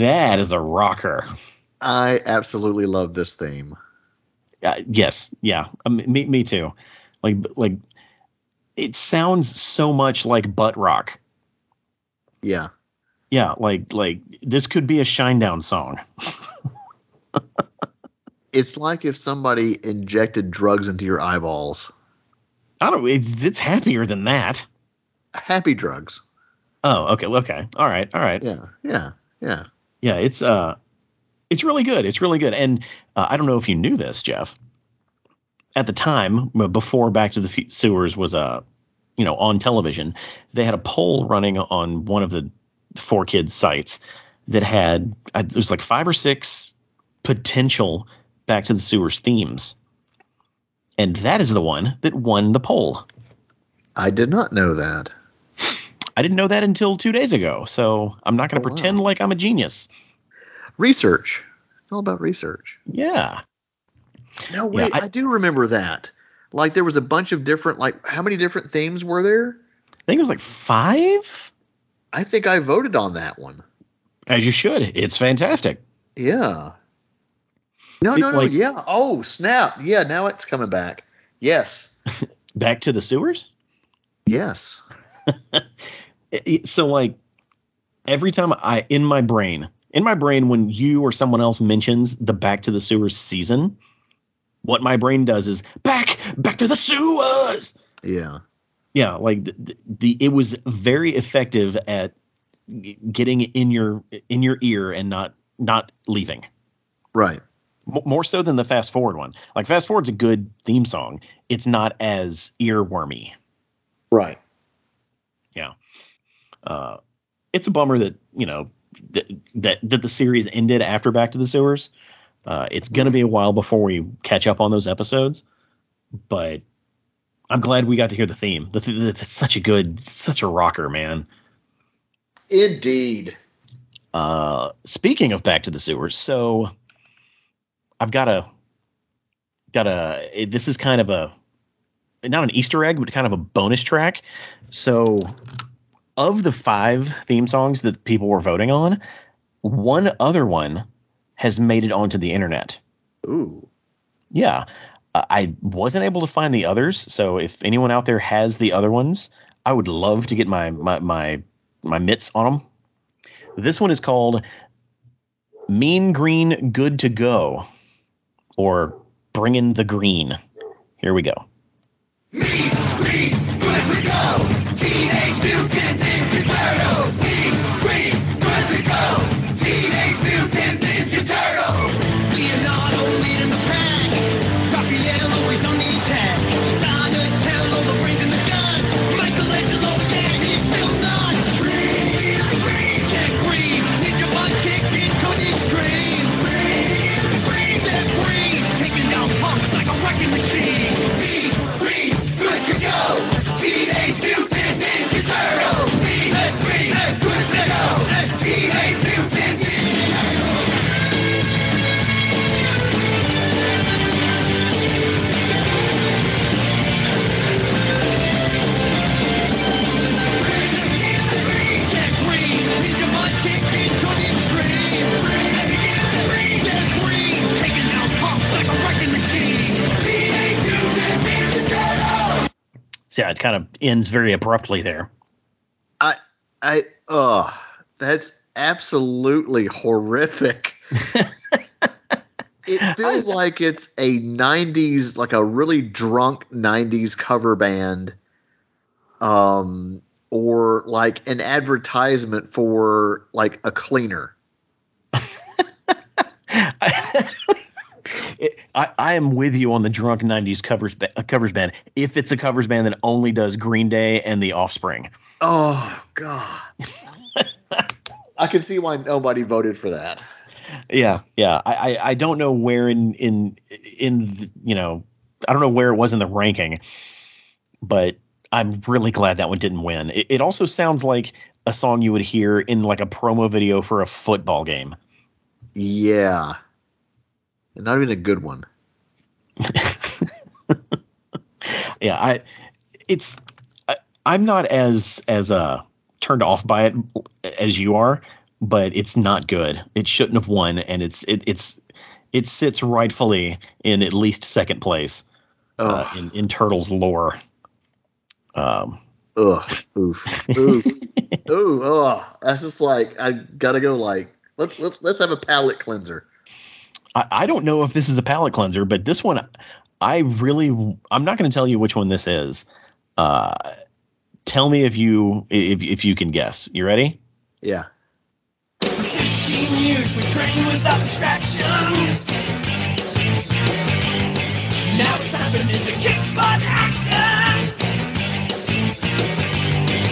that is a rocker. I absolutely love this theme. Uh, yes, yeah, um, me, me too. Like, like, it sounds so much like butt rock. Yeah. Yeah, like, like this could be a Shinedown song. It's like if somebody injected drugs into your eyeballs. I don't. It's, it's happier than that. Happy drugs. Oh, okay, okay, all right, all right. Yeah. Yeah. Yeah. Yeah, it's uh, it's really good. It's really good. And uh, I don't know if you knew this, Jeff. At the time, uh, before Back to the Sewers was uh, you know, on television, they had a poll running on one of the 4Kids sites that had uh, there's like five or six potential Back to the Sewers themes, and that is the one that won the poll. I did not know that. I didn't know that until two days ago, so I'm not going to Oh, wow. pretend like I'm a genius. Research. It's all about research. Yeah. No, wait, I- I, do remember that. Like there was a bunch of different like how many different themes were there? I think it was like five. I think I voted on that one. As you should. It's fantastic. Yeah. No, no, no. like- yeah. Oh, snap. Yeah, now it's coming back. Yes. Back to the sewers. Yes. It- it- so like every time I in my brain, in my brain when you or someone else mentions the Back to the Sewers season, what my brain does is back, back to the sewers. Yeah. Yeah, like the, the, it was very effective at getting in your in your ear and not not leaving. Right. M- more so than the fast forward one. Like fast forward's a good theme song. It's not as earwormy. Right. Yeah. Uh, it's a bummer that you know th- that that the series ended after Back to the Sewers. Uh, it's gonna be a while before we catch up on those episodes, but I'm glad we got to hear the theme. The th- it's such a good, such a rocker, man. Indeed. Uh, speaking of Back to the Sewers, so I've got a got a. This is kind of a not an Easter egg, but kind of a bonus track. So, of the five theme songs that people were voting on, one other one has made it onto the internet. Ooh. Yeah, I I wasn't able to find the others. So, if anyone out there has the other ones, I would love to get my my my, my mitts on them. This one is called Mean Green Good to Go, or Bringin' the Green. Here we go. Leonardo yeah, it kind of ends very abruptly there. I I uh that's absolutely horrific. it feels like it's a 90s like a really drunk 90s cover band um or like an advertisement for like a cleaner. I, I am with you on the drunk '90s covers ba- uh, covers band. If it's a covers band that only does Green Day and The Offspring, Oh god. I can see why nobody voted for that. yeah, yeah. I, I, I don't know where in in in the, you know I don't know where it was in the ranking, but I'm really glad that one didn't win. It, it also sounds like a song you would hear in like a promo video for a football game. Yeah. And not even a good one. yeah i it's I, i'm not as as uh turned off by it as you are but it's not good. It shouldn't have won, and it's it, it's it sits rightfully in at least second place uh, in in Turtles lore. Um, Ugh. Oof. Ooh. Ooh. Ugh. That's just like I gotta go. Like let's let's let's have a palate cleanser. I, I don't know if this is a palate cleanser, but this one, I really, I'm not going to tell you which one this is. Uh, tell me if you if if you can guess. You ready? Yeah. 18 years we trained without distraction. Now it's time for ninja kick butt action.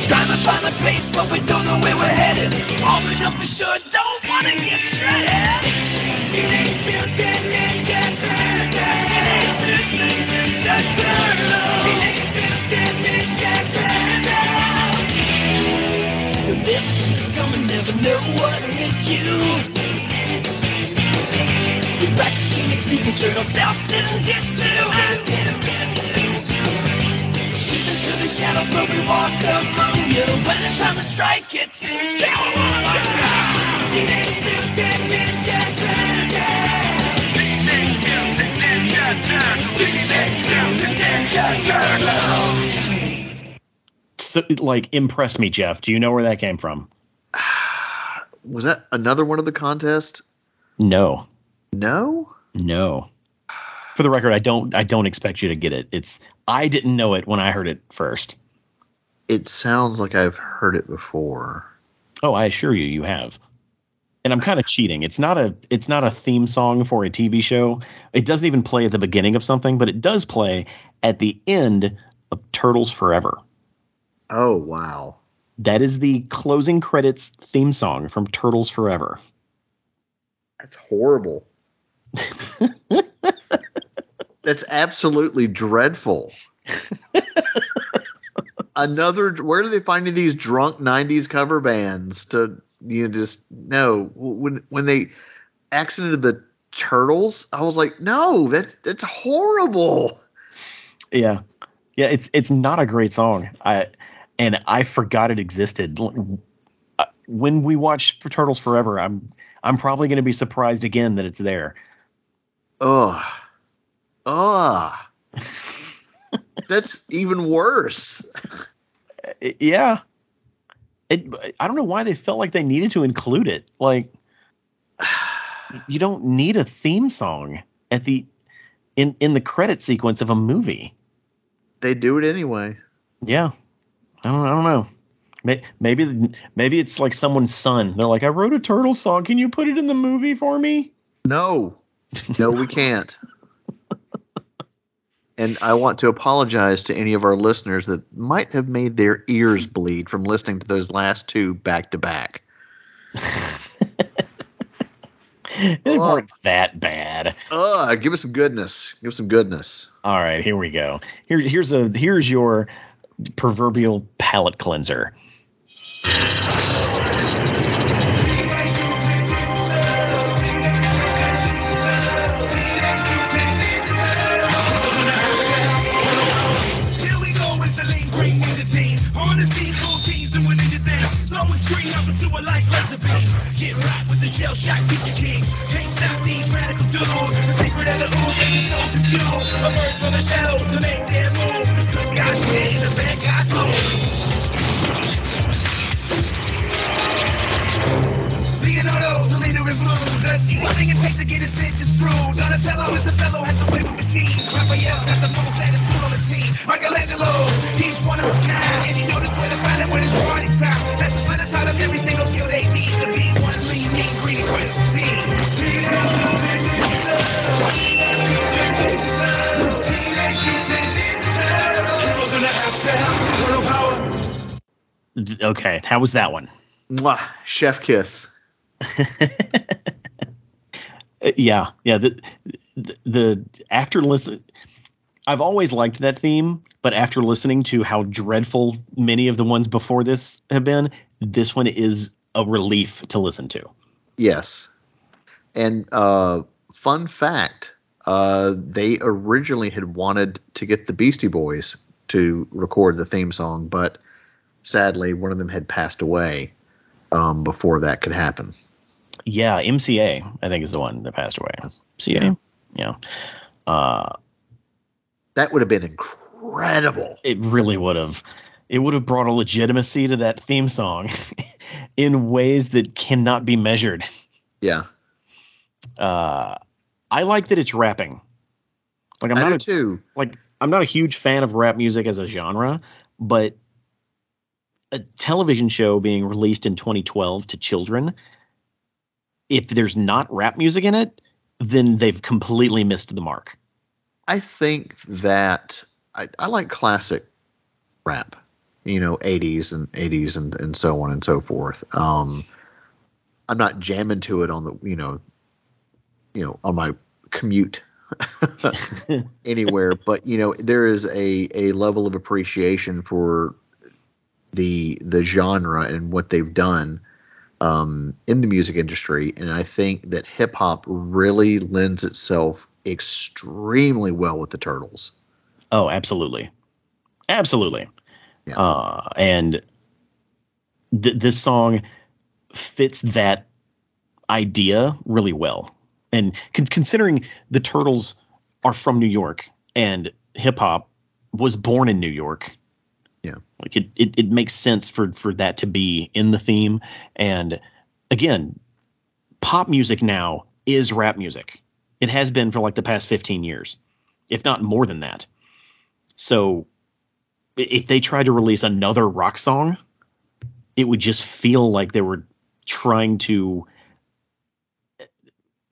Trying to find the pace, but we don't know where we're headed. All we know for sure, don't wanna get shredded. Mutant Turtles, stealth ninjutsu. She's into the shadows, but we walk among you. When it's time to strike, it's Teenage Mutant Ninja Turtles. Teenage Mutant Ninja Turtles. Teenage Mutant Ninja Turtles. So, like, impress me, Jeff. Do you know where that came from? Was that another one of the contest? No, No. No. For the record, I don't I don't expect you to get it. It's I didn't know it when I heard it first. It sounds like I've heard it before. Oh, I assure you, you have. And I'm kind of cheating. It's not a it's not a theme song for a TV show. It doesn't even play at the beginning of something, but it does play at the end of Turtles Forever. Oh wow. That is the closing credits theme song from Turtles Forever. That's horrible. That's absolutely dreadful. Another. Where do they find these drunk '90s cover bands to you know, just no when when they accented the turtles? I was like, no, that's that's horrible. Yeah. Yeah, it's it's not a great song. I and I forgot it existed. Uh, When we watch for Turtles Forever, I'm I'm probably going to be surprised again that it's there. Ugh. Ugh. That's even worse. Yeah. It, I don't know why they felt like they needed to include it. Like, you don't need a theme song at the in in the credit sequence of a movie. They do it anyway. Yeah, I don't I don't know. Maybe maybe it's like someone's son. They're like, I wrote a turtle song. Can you put it in the movie for me? No. No, we can't. and I want to apologize to any of our listeners that might have made their ears bleed from listening to those last two back to back. They Oh. weren't that bad. Ugh, give us some goodness. Give us some goodness. All right, here we go. Here, here's a here's your proverbial palate cleanser. Okay, how was that one? Mwah, chef kiss. Uh, yeah, yeah. The, the the after listen, I've always liked that theme, but after listening to how dreadful many of the ones before this have been, this one is a relief to listen to. Yes. And uh, fun fact, uh, they originally had wanted to get the Beastie Boys to record the theme song, but sadly one of them had passed away. um, before that could happen. Yeah, MCA I think is the one that passed away. CA. Yeah. Uh, That would have been incredible. it really would have. It would have brought a legitimacy to that theme song in ways that cannot be measured. Yeah, Uh, I like that it's rapping. Like I'm I not a, too. like I'm not a huge fan of rap music as a genre, but a television show being released in 2012 to children, if there's not rap music in it, then they've completely missed the mark. I think that I, I like classic rap, you know, 80s and 80s and, and so on and so forth. Um, I'm not jamming to it on the, you know, you know, on my commute anywhere, but you know, there is a, a level of appreciation for the the genre and what they've done um, in the music industry, and I think that hip hop really lends itself extremely well with the Turtles. Oh, absolutely, absolutely. Yeah. Uh, and th- this song fits that idea really well. And con- considering the Turtles are from New York and hip hop was born in New York, Yeah. like it, it, it makes sense for for that to be in the theme. And again, pop music now is rap music. It has been for like the past 15 years, if not more than that. So if they tried to release another rock song, it would just feel like they were trying to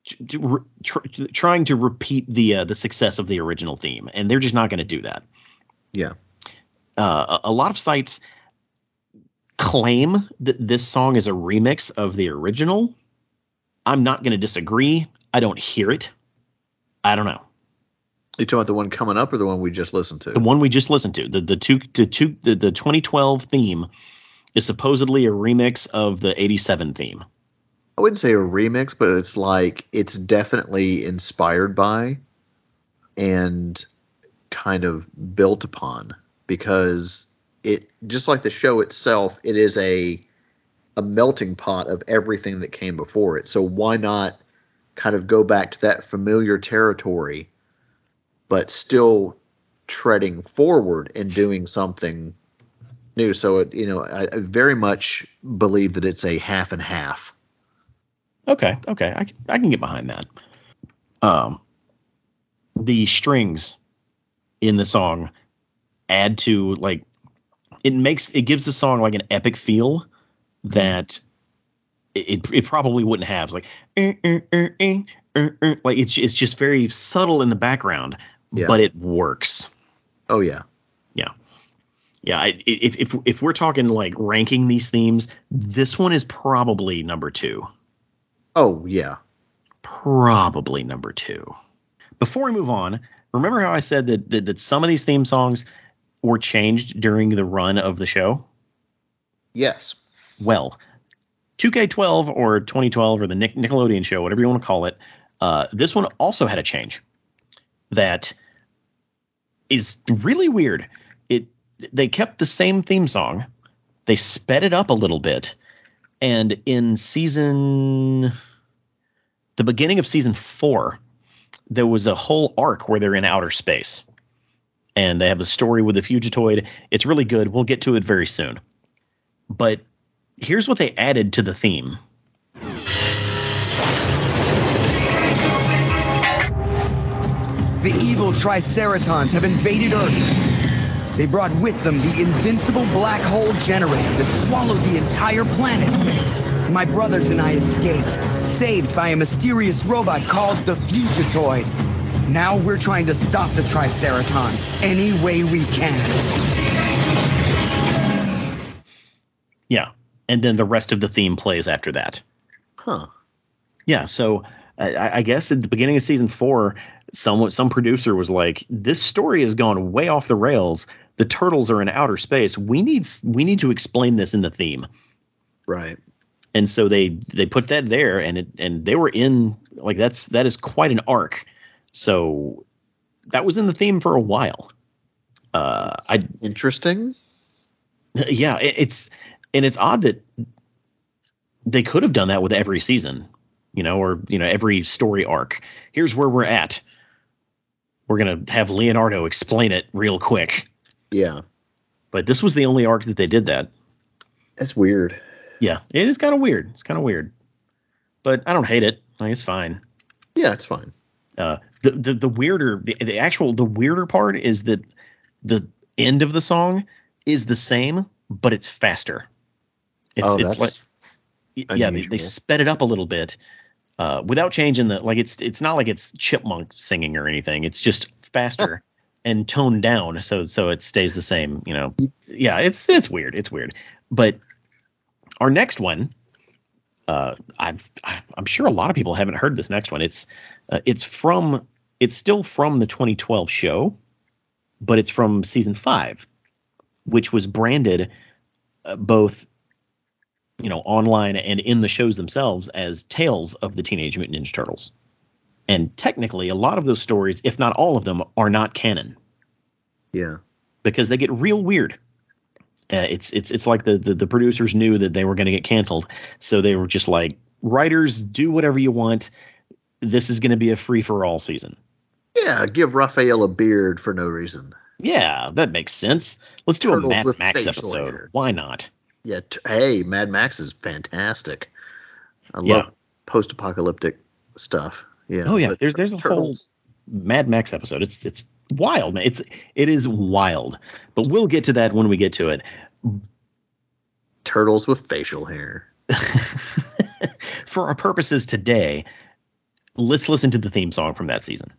tr- tr- trying to repeat the uh, the success of the original theme, and they're just not going to do that. Yeah. Uh, a, a lot of sites claim that this song is a remix of the original. I'm not going to disagree. I don't hear it. I don't know. You talking about the one coming up or the one we just listened to? The one we just listened to, the the two the two the, the 2012 theme is supposedly a remix of the 87 theme. I wouldn't say a remix, but it's like it's definitely inspired by and kind of built upon because it just like the show itself, it is a a melting pot of everything that came before it. So why not kind of go back to that familiar territory, but still treading forward and doing something new? So it, you know, I, I very much believe that it's a half and half. Okay, okay, I, I can get behind that. Um, the strings in the song add to like it makes it gives the song like an epic feel that it it probably wouldn't have. It's like "Er, er, er, er, er, er." like it's it's just very subtle in the background, Yeah. but it works. Oh yeah. Yeah. Yeah, I, if if if we're talking like ranking these themes, this one is probably number 2. Oh yeah. probably number two. Before we move on, remember how I said that, that that some of these theme songs were changed during the run of the show? Yes. Well, 2K12 or 2012 or the Nick, Nickelodeon show, whatever you want to call it, uh, this one also had a change that is really weird. It they kept the same theme song, they sped it up a little bit, and in season the beginning of season four, there was a whole arc where they're in outer space. And they have a story with the Fugitoid. It's really good. We'll get to it very soon. But here's what they added to the theme. The evil Triceratons have invaded Earth. They brought with them the invincible black hole generator that swallowed the entire planet. My brothers and I escaped, saved by a mysterious robot called the Fugitoid. Now we're trying to stop the Triceratons any way we can. Yeah. And then the rest of the theme plays after that. Huh. Yeah. So I, I guess at the beginning of season four, someone, some producer was like, "This story has gone way off the rails. The turtles are in outer space. We need we need to explain this in the theme." Right. and so they they put that there and it and they were in like that's that is quite an arc so that was in the theme for a while uh i Interesting. yeah it, it's and it's odd that they could have done that with every season, you know, or you know every story arc. Here's where we're at. We're gonna have Leonardo explain it real quick. Yeah. But this was the only arc that they did that. That's weird. Yeah, it is kind of weird. It's kind of weird, but I don't hate it. Like it's fine. Yeah, it's fine. Uh, the, the the weirder the, the actual the weirder part is that the end of the song is the same, but it's faster. It's, oh, it's that's like yeah, they, they sped it up a little bit uh, without changing the like it's it's not like it's chipmunk singing or anything. It's just faster and toned down so so it stays the same. You know, yeah, it's it's weird. It's weird. But our next one, uh, I've I'm sure a lot of people haven't heard this next one. It's uh, it's from it's still from the 2012 show, but it's from season five, which was branded uh, both you know online and in the shows themselves as tales of the Teenage Mutant Ninja Turtles. And technically, a lot of those stories, if not all of them, are not canon Yeah. because they get real weird. Uh, it's it's it's like the, the the producers knew that they were going to get canceled, so they were just like, writers, do whatever you want. This is going to be a free for all season. Yeah, give Raphael a beard for no reason. Yeah, that makes sense. Let's do Turtles a Mad Max episode. hair. Why not? Yeah, t- hey, Mad Max is fantastic. I Yeah. love post-apocalyptic stuff. Yeah. Oh yeah, there's there's a Turtles, whole Mad Max episode. It's it's wild, man. It's it is wild. But we'll get to that when we get to it. turtles with facial hair. For our purposes today, let's listen to the theme song from that season.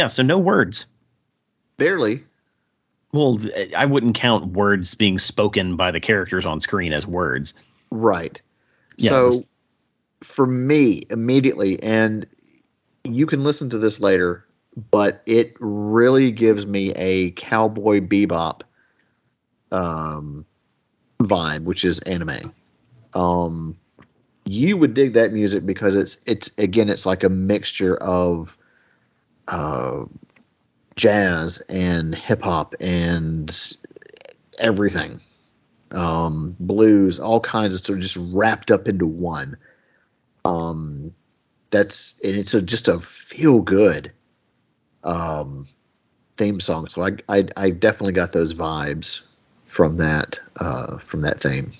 Yeah, so no words. Barely. Well, I wouldn't count words being spoken by the characters on screen as words. Right. Yeah, so there's- for me, immediately, and you can listen to this later, but it really gives me a cowboy bebop um, vibe, which is anime. Um, you would dig that music because it's it's again it's like a mixture of uh, jazz and hip hop and everything um, blues, all kinds of stuff, just wrapped up into one. Um, that's and it's a, just a feel good um, theme song. So I, I I definitely got those vibes from that uh, from that theme.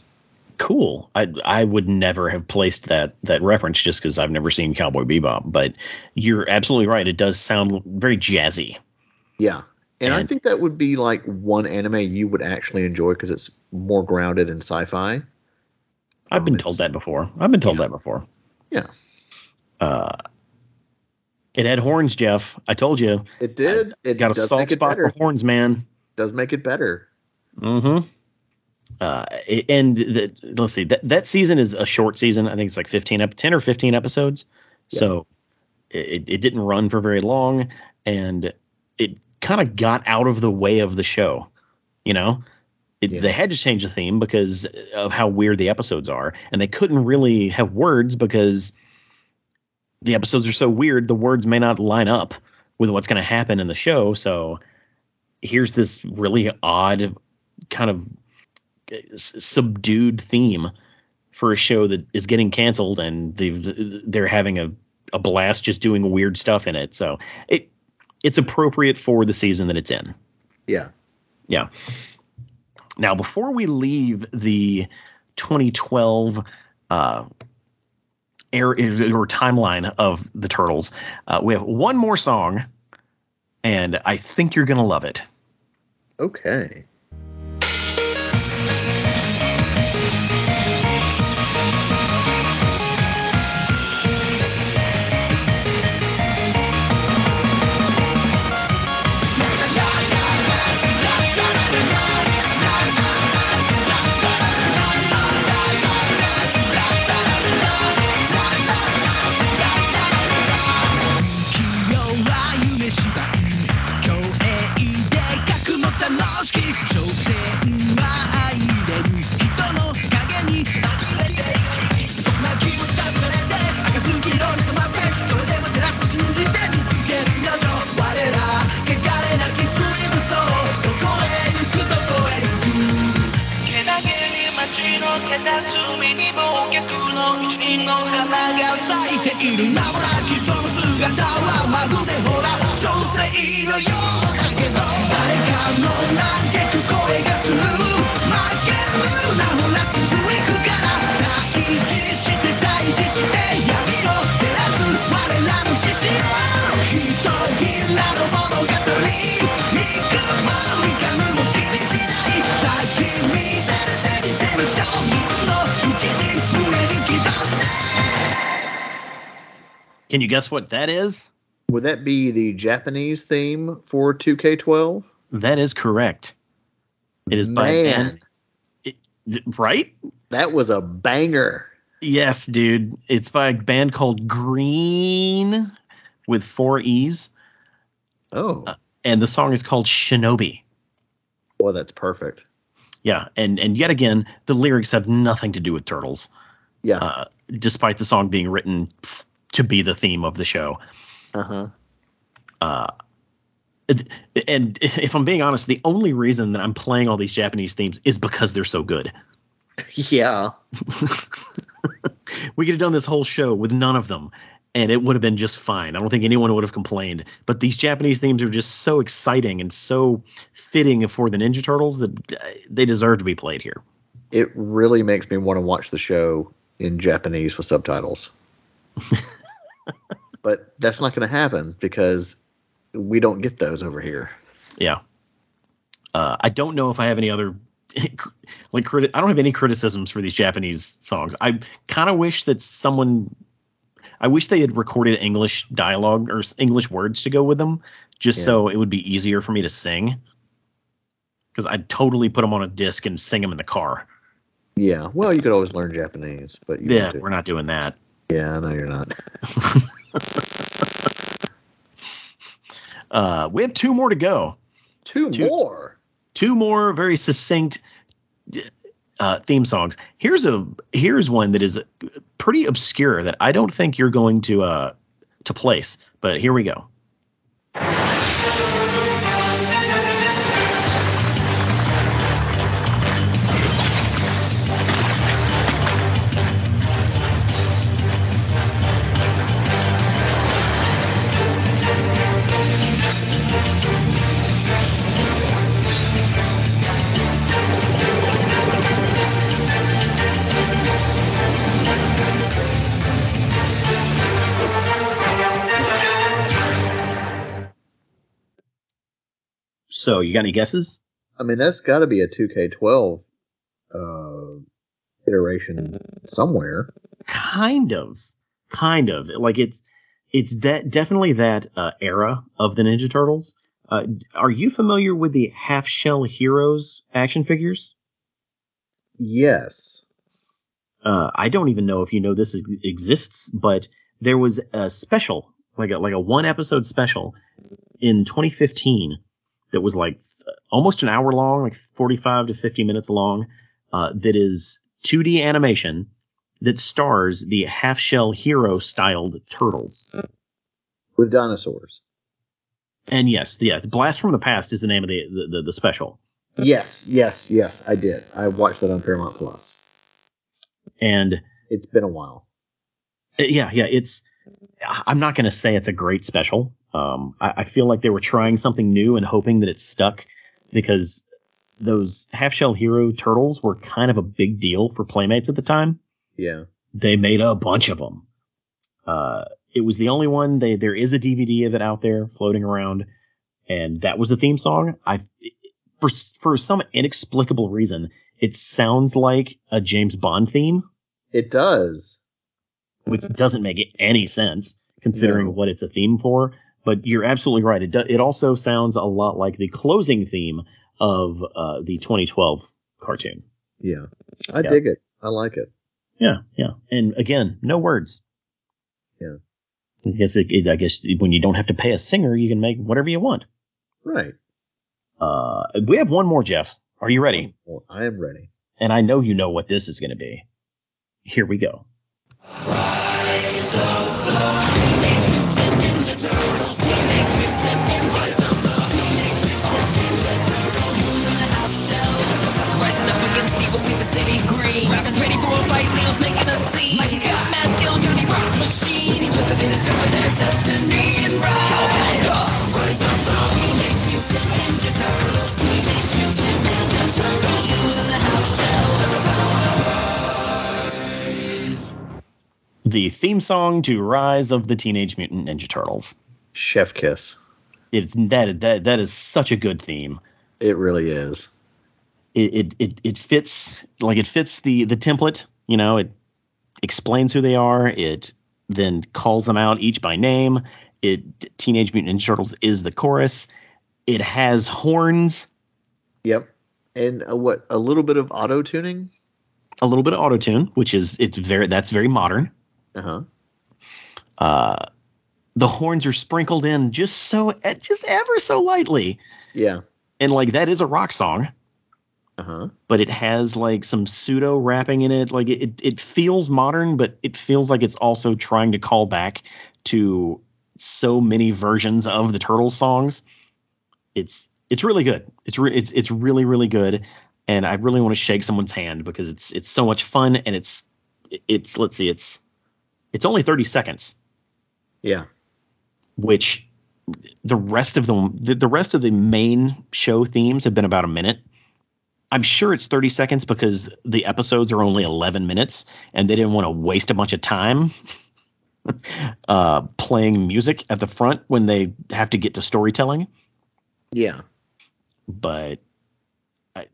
Cool. I I would never have placed that that reference just because I've never seen Cowboy Bebop, but you're absolutely right. It does sound very jazzy. Yeah. And, I think that would be like one anime you would actually enjoy because it's more grounded in sci-fi. I've Um, been told that before. I've been told Yeah. that before. Yeah, Uh, it had horns, Jeff. I told you. it did. it Got a soft spot better. for horns, man. Does make it better. Mm-hmm. Uh, and the, let's see that that season is a short season. I think it's like 15 up 10 or 15 episodes. So it, it didn't run for very long and it kind of got out of the way of the show. You know, it, Yeah. they had to change the theme because of how weird the episodes are, and they couldn't really have words because the episodes are so weird. The words may not line up with what's going to happen in the show. So here's this really odd kind of subdued theme for a show that is getting canceled and they're having a, a blast just doing weird stuff in it. So it it's appropriate for the season that it's in. Yeah. Yeah. Now, before we leave the 2012 uh, air or timeline of the turtles. Uh, we have one more song, and I think you're gonna love it. Okay. Can you guess what that is? Would that be the Japanese theme for 2K12? That is correct. It is by Man, band, it- right? that was a banger. Yes, dude. It's by a band called Green with four E's, Oh, and the song is called Shinobi. boy, that's perfect. Yeah, and and yet again, the lyrics have nothing to do with turtles, Yeah. uh, despite the song being written to be the theme of the show. Uh huh. Uh, it- and if I'm being honest, the only reason that I'm playing all these Japanese themes is because they're so good. Yeah. we could have done this whole show with none of them, and it would have been just fine. I don't think anyone would have complained. But these Japanese themes are just so exciting and so fitting for the Ninja Turtles that uh, they deserve to be played here. It really makes me want to watch the show in Japanese with subtitles. but that's not going to happen because we don't get those over here. Yeah. Uh, I don't know if I have any other like criti- I don't have any criticisms for these Japanese songs. I kind of wish that someone I wish they had recorded English dialogue or English words to go with them just Yeah. so it would be easier for me to sing. Cuz I'd totally put them on a disc and sing them in the car. Yeah. Well, you could always learn Japanese, but you Yeah, we're not doing that. Yeah, I know you're not. Uh, we have two more to go. Two, Two- more. two more very succinct uh, theme songs. Here's a here's one that is pretty obscure that I don't think you're going to uh, to place, but here we go. So you got any guesses? I mean, that's got to be a 2K12 uh, iteration somewhere. Kind of, kind of like it's it's de- definitely that uh, era of the Ninja Turtles. Uh, are you familiar with the Half Shell Heroes action figures? Yes. uh, I don't even know if you know this ex- exists, but there was a special, like a like a one episode special in 2015 that was like almost an hour long, like 45 to 50 minutes long, uh, that is 2D animation that stars the half shell hero styled turtles. With dinosaurs. And yes, yeah, Blast from the Past is the name of the the, the, the special. Yes, yes, yes, I did. I watched that on Paramount Plus. And It's been a while. Uh, yeah, yeah, it's. I'm not going to say it's a great special. Um, I, I feel like they were trying something new and hoping that it stuck because those half shell hero turtles were kind of a big deal for Playmates at the time. Yeah. They made a bunch of them, Uh, it was the only one. They there is a DVD of it out there floating around, and that was the theme song. I for for some inexplicable reason, it sounds like a James Bond theme, It does. Which doesn't make any sense considering No. what it's a theme for. But you're absolutely right. It do, it also sounds a lot like the closing theme of uh, the 2012 cartoon. Yeah. I Yeah. dig it. I like it. Yeah, yeah. And again, no words. Yeah. I guess it, it- I guess when you don't have to pay a singer, you can make whatever you want. Right. Uh, we have one more, Jeff. Are you ready? Well, I am ready. And I know you know what this is going to be. Here we go. The theme song to Rise of the Teenage Mutant Ninja Turtles. Chef kiss. It's that that that is such a good theme. It really is. It it it, it fits like it fits the the template. You know, it explains who they are. It then calls them out each by name. It Teenage Mutant Ninja Turtles is the chorus. It has horns, Yep. And uh, what? A little bit of auto tuning. a little bit of auto tune, which is it's very that's very modern. Uh huh. Uh, the horns are sprinkled in just so just ever so lightly, Yeah. and like that is a rock song. Uh huh. but it has like some pseudo rapping in it. Like it, it feels modern, but it feels like it's also trying to call back to so many versions of the Turtles songs. It's it's really good. It's re- it's it's really really good, and I really want to shake someone's hand because it's it's so much fun and it's it's let's see it's it's only 30 seconds, Yeah. which the rest of the, the rest of the main show themes have been about a minute. I'm sure it's 30 seconds because the episodes are only 11 minutes and they didn't want to waste a bunch of time uh, playing music at the front when they have to get to storytelling. Yeah. But I,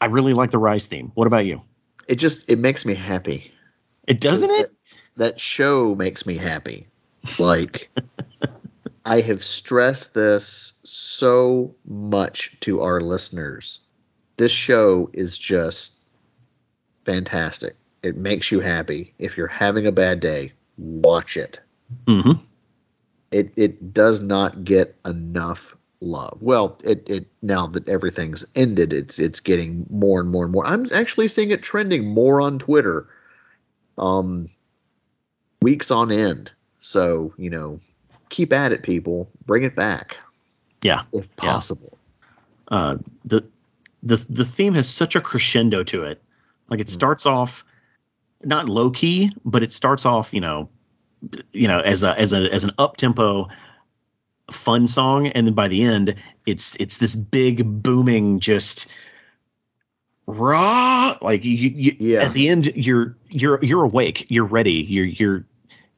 I really like the Rise theme. What about you? It just it makes me happy. It doesn't it? That, that show makes me happy. Like I have stressed this so much to our listeners. This show is just fantastic. It makes you happy. If you're having a bad day, watch it. Mm-hmm. It it does not get enough love. Well, it it now that everything's ended, it's it's getting more and more and more. I'm actually seeing it trending more on Twitter. Um weeks on end. So, you know, keep at it people. Bring it back Yeah. if possible. uh, the the the theme has such a crescendo to it. Like it mm. starts off not low key, but it starts off, you know, you know, as a as a as an up tempo fun song, and then by the end, it's it's this big booming just raw like you, you Yeah. at the end you're you're you're awake. You're ready. You're you're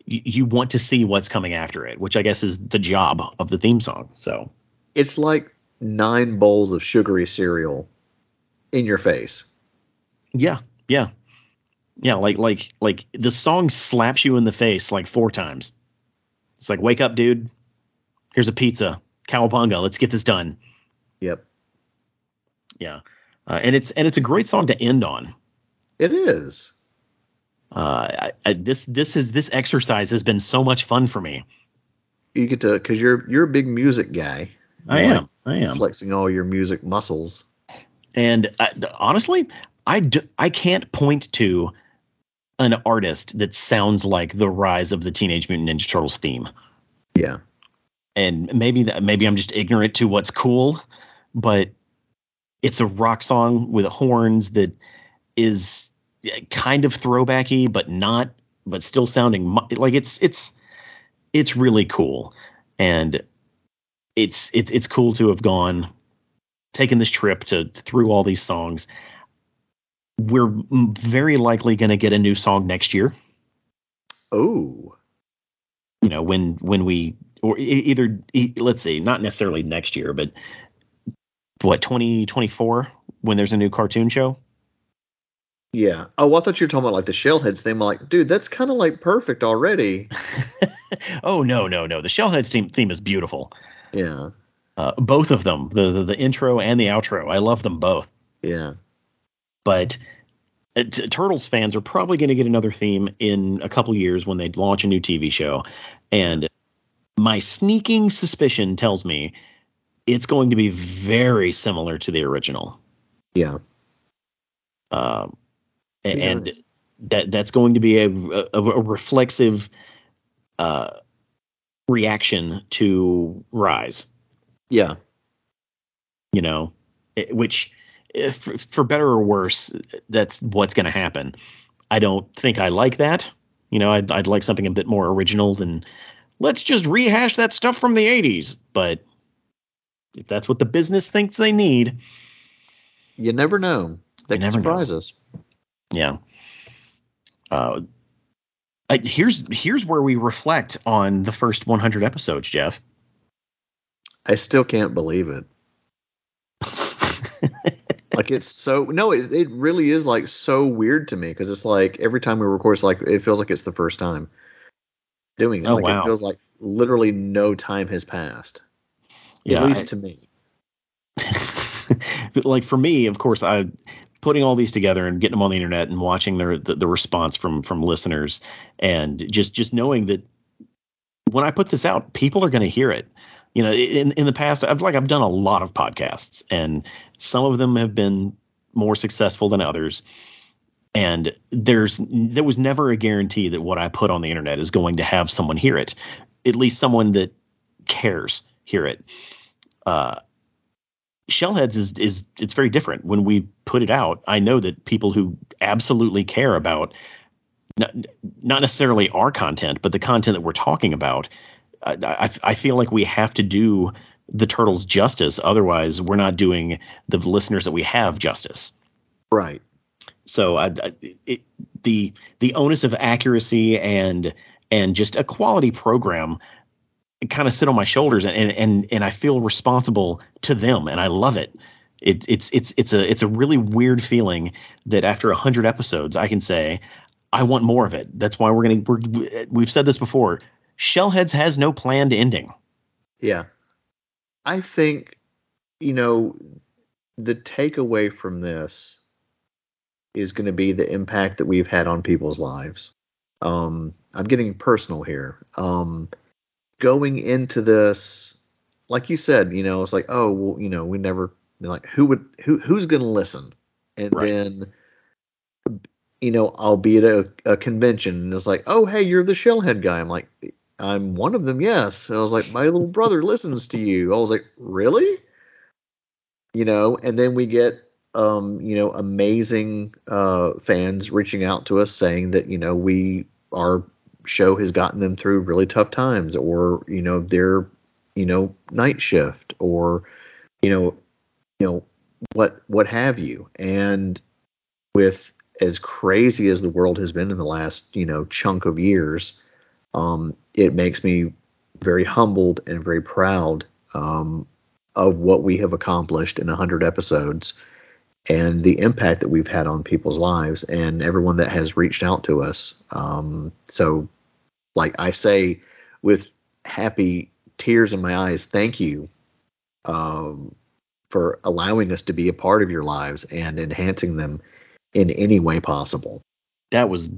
you you want to see what's coming after it which i guess is the job of the theme song. So It's like nine bowls of sugary cereal in your face. Yeah, yeah, yeah. Like like like the song slaps you in the face like four times. It's like, wake up, dude. Here's a pizza. Cowabunga. Let's get this done. Yep. Yeah, uh, and it's and it's a great song to end on. It is. Uh, I, I, this this is this exercise has been so much fun for me. You get to cuz you're you're a big music guy. I am. like I am. flexing all your music muscles. And I, honestly, I, d- I can't point to an artist that sounds like the rise of the Teenage Mutant Ninja Turtles theme. Yeah. and maybe that maybe I'm just ignorant to what's cool, but it's a rock song with horns that is kind of throwbacky, but not, but still sounding like it's it's it's really cool, and it's it's it's cool to have gone taken this trip to through all these songs. We're very likely going to get a new song next year. Oh. you know when when we or either let's see, not necessarily next year, but what 2024 when there's a new cartoon show. Yeah. Oh, I thought you were talking about like the Shellheads theme. I'm like, dude, that's kind of like perfect already. oh no no no the Shellheads theme theme is beautiful. Yeah. Uh, both of them the, the the intro and the outro I love them both. Yeah. but uh, t- Turtles fans are probably going to get another theme in a couple years when they launch a new TV show, and my sneaking suspicion tells me it's going to be very similar to the original. Yeah. Um, a- and that that's going to be a, a, a reflexive uh, reaction to Rise. Yeah. you know, it- which if, for better or worse, that's what's going to happen. I don't think I like that. You know, I'd, I'd like something a bit more original than let's just rehash that stuff from the 80s. But if that's what the business thinks they need, You never know. They can never know. surprise us. yeah. Uh, I, here's here's where we reflect on the first 100 episodes, Jeff. I still can't believe it. like it's so no, it, it really is like so weird to me because it's like every time we record, it's like it feels like it's the first time doing it. Oh, like wow. it feels like literally no time has passed. Yeah, At least I- to me. Like for me, of course, I putting all these together and getting them on the internet and watching their the, the response from from listeners and just just knowing that when I put this out, people are going to hear it. You know, in in the past, I've like I've done a lot of podcasts, and some of them have been more successful than others. And there's there was never a guarantee that what I put on the internet is going to have someone hear it, at least someone that cares hear it. Uh, Shellheads is is it's very different. When we put it out, I know that people who absolutely care about not, not necessarily our content, but the content that we're talking about, I, I, I feel like we have to do the turtles justice. Otherwise, we're not doing the listeners that we have justice. Right. So I, I, it, the the onus of accuracy and and just a quality program kind of sit on my shoulders and, and and and I feel responsible to them and I love it. It, it's it's it's a it's a really weird feeling that after a hundred episodes I can say I want more of it. That's why we're gonna we're, we've said this before. Shellheads has no planned ending. Yeah. I think, you know, the takeaway from this is going to be the impact that we've had on people's lives. Um, I'm getting personal here. Um, going into this, like you said, you know, it's like, oh, well, you know, we never like who would who who's going to listen, and Right. then, you know, I'll be at a, a convention and it's like, oh, hey, you're the Shellhead guy. I'm like, I'm one of them, yes. And I was like, my little brother listens to you. I was like, really? You know, and then we get, um, you know, amazing uh, fans reaching out to us saying that, you know, we, our show has gotten them through really tough times or, you know, their, you know, night shift or, you know, you know, what, what have you. And with as crazy as the world has been in the last, you know, chunk of years, um, it makes me very humbled and very proud um, of what we have accomplished in 100 episodes and the impact that we've had on people's lives and everyone that has reached out to us. Um, so, like I say, with happy tears in my eyes, thank you um, for allowing us to be a part of your lives and enhancing them in any way possible. That was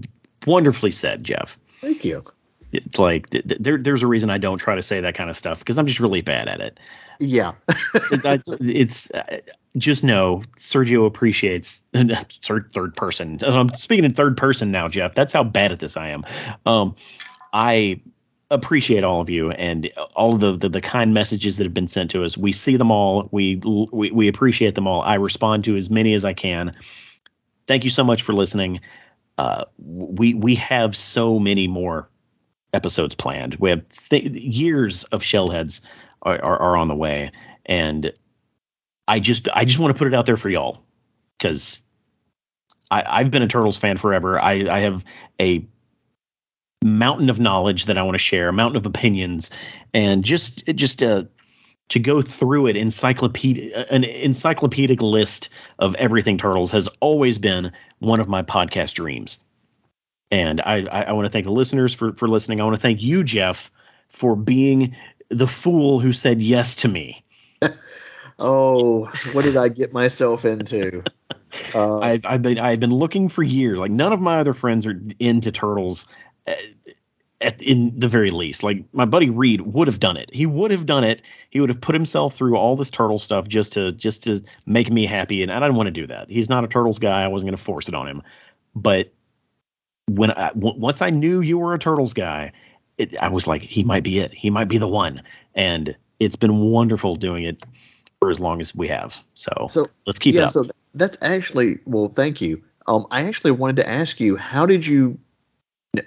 wonderfully said, Jeff. Thank you. It's like th- th- there, there's a reason I don't try to say that kind of stuff because I'm just really bad at it. Yeah. It- it's uh, just know Sergio appreciates third third person. I'm speaking in third person now, Jeff. That's how bad at this I am. Um, I appreciate all of you and all of the, the the kind messages that have been sent to us. We see them all. We we we appreciate them all. I respond to as many as I can. Thank you so much for listening. Uh, we we have so many more episodes planned. We have th- years of shellheads are, are, are on the way, and I just I just want to put it out there for y'all because I I've been a Turtles fan forever. I I have a mountain of knowledge that I want to share, a mountain of opinions, and just just uh, to go through it encyclopedia an encyclopedic list of everything turtles has always been one of my podcast dreams. And I, I, I want to thank the listeners for for listening. I want to thank you, Jeff, for being the fool who said yes to me. Oh, what did I get myself into? Uh, I've, I've been I've been looking for years. Like none of my other friends are into turtles, uh, at in the very least. Like my buddy Reed would have done it. He would have done it. He would have put himself through all this turtle stuff just to just to make me happy. And I didn't want to do that. He's not a turtles guy. I wasn't going to force it on him. But when I w- once I knew you were a turtles guy, it, I was like, he might be it. He might be the one. And it's been wonderful doing it for as long as we have. So, So let's keep yeah, it up. so that's actually well, thank you. Um, I actually wanted to ask you, how did you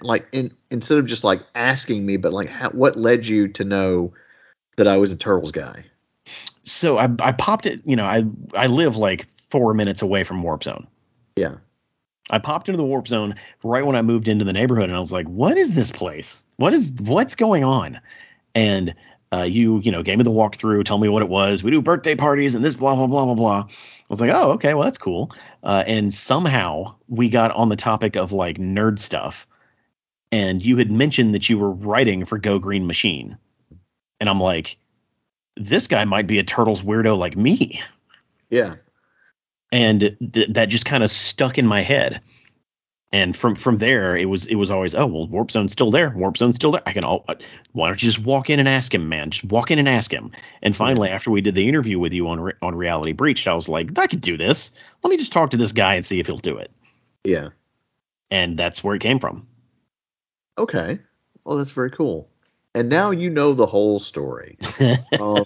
like in instead of just like asking me, but like how, what led you to know that I was a turtles guy? so I, I popped it. You know, I I live like four minutes away from Warp Zone. Yeah. I popped into the Warp Zone right when I moved into the neighborhood, and I was like, "What is this place? What is what's going on?" And uh, you you know gave me the walkthrough, tell me what it was. We do birthday parties and this blah blah blah blah blah. I was like, "Oh, okay, well that's cool." Uh, and somehow we got on the topic of like nerd stuff, and you had mentioned that you were writing for Go Green Machine, and I'm like, "This guy might be a Turtles weirdo like me." Yeah. And th- that just kind of stuck in my head. And from from there, it was it was always oh well, Warp Zone's still there. Warp Zone's still there. I can all. uh, Why don't you just walk in and ask him, man? Just walk in and ask him. And finally, after we did the interview with you on Re- on Reality Breached, I was like, I could do this. Let me just talk to this guy and see if he'll do it. Yeah. And that's where it came from. Okay. Well, that's very cool. And now you know the whole story. um,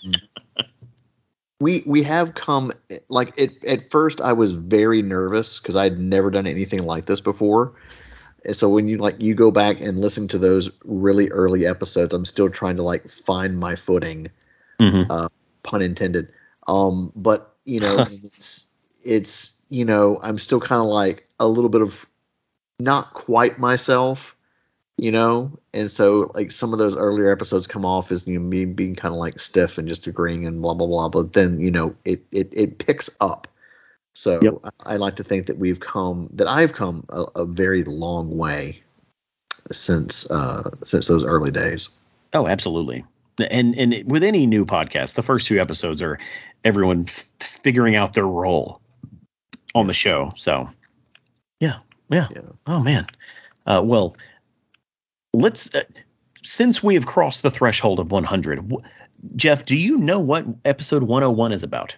we we have come like it, at first I was very nervous because I had never done anything like this before. And so when you like you go back and listen to those really early episodes, I'm still trying to like find my footing, Mhm. uh, pun intended. Um, but you know, it's it's you know I'm still kind of like a little bit of not quite myself, you know, and so like some of those earlier episodes come off as you know me being kind of like stiff and just agreeing and blah blah blah, but then you know it it it picks up. So Yep. I, I like to think that we've come that I've come a, a very long way since uh since those early days. Oh, absolutely. And and with any new podcast, the first two episodes are everyone f- figuring out their role on the show. So, yeah, yeah. Yeah. Oh man. Uh, well, let's. Uh, since we have crossed the threshold of 100, wh- Jeff, do you know what episode 101 is about?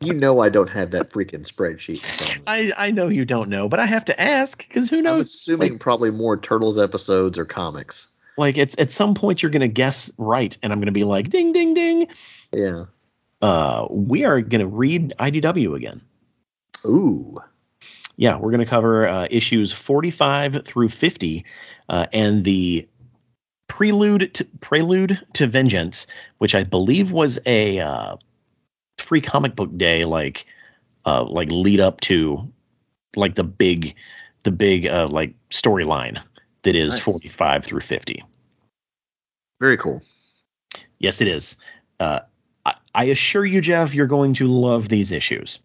You know I don't have that freaking spreadsheet. in front of me. I I know you don't know, but I have to ask because who I'm knows? assuming probably more Turtles episodes or comics. Like, it's at some point you're gonna guess right, and I'm gonna be like, ding, ding, ding. Yeah. Uh, we are gonna read IDW again. Ooh. Yeah, we're going to cover uh, issues 45 through 50 uh, and the prelude to, prelude to vengeance, which I believe was a uh, free comic book day, like uh, like lead up to like the big the big uh, like storyline that is Nice. 45 through 50. Very cool. Yes, it is. Uh, I, I assure you, Jeff, you're going to love these issues.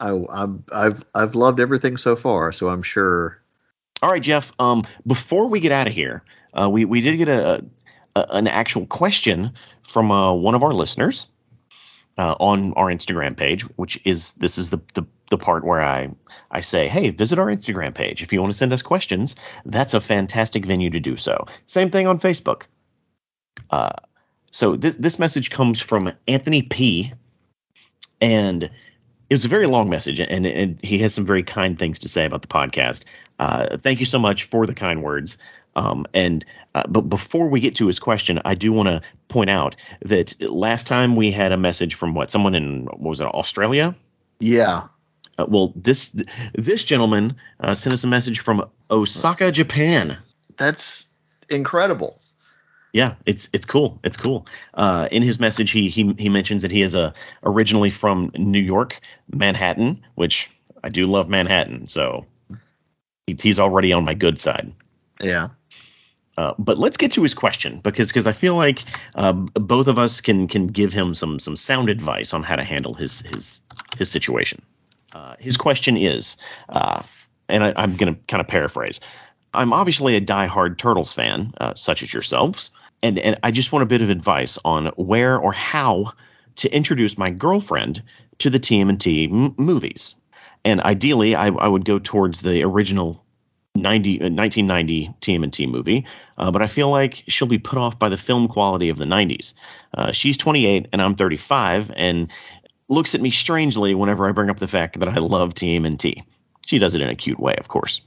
I, I'm, I've I've loved everything so far, so I'm sure. All right, Jeff. Um, before we get out of here, uh, we we did get a, a an actual question from uh, one of our listeners uh, on our Instagram page, which is this is the, the the part where I I say, hey, visit our Instagram page if you want to send us questions. That's a fantastic venue to do so. Same thing on Facebook. Uh, so this this message comes from Anthony P. And it was a very long message, and, and he has some very kind things to say about the podcast. Uh, thank you so much for the kind words. Um, and uh, but before we get to his question, I do want to point out that last time we had a message from what someone in what was it Australia? Yeah. Uh, well, this this gentleman uh, sent us a message from Osaka, Japan. That's incredible. Yeah, it's it's cool. It's cool. Uh, in his message, he he he mentions that he is a originally from New York, Manhattan, which I do love Manhattan, so he, he's already on my good side. Yeah. Uh, but let's get to his question because because I feel like um, both of us can can give him some some sound advice on how to handle his his his situation. Uh, his question is, uh, and I, I'm going to kind of paraphrase. I'm obviously a diehard Turtles fan, uh, such as yourselves, and and I just want a bit of advice on where or how to introduce my girlfriend to the TMNT m- movies. And ideally, I, I would go towards the original 90, uh, 1990 TMNT movie, uh, but I feel like she'll be put off by the film quality of the 90s. Uh, she's 28 and I'm 35, and looks at me strangely whenever I bring up the fact that I love TMNT. She does it in a cute way, of course.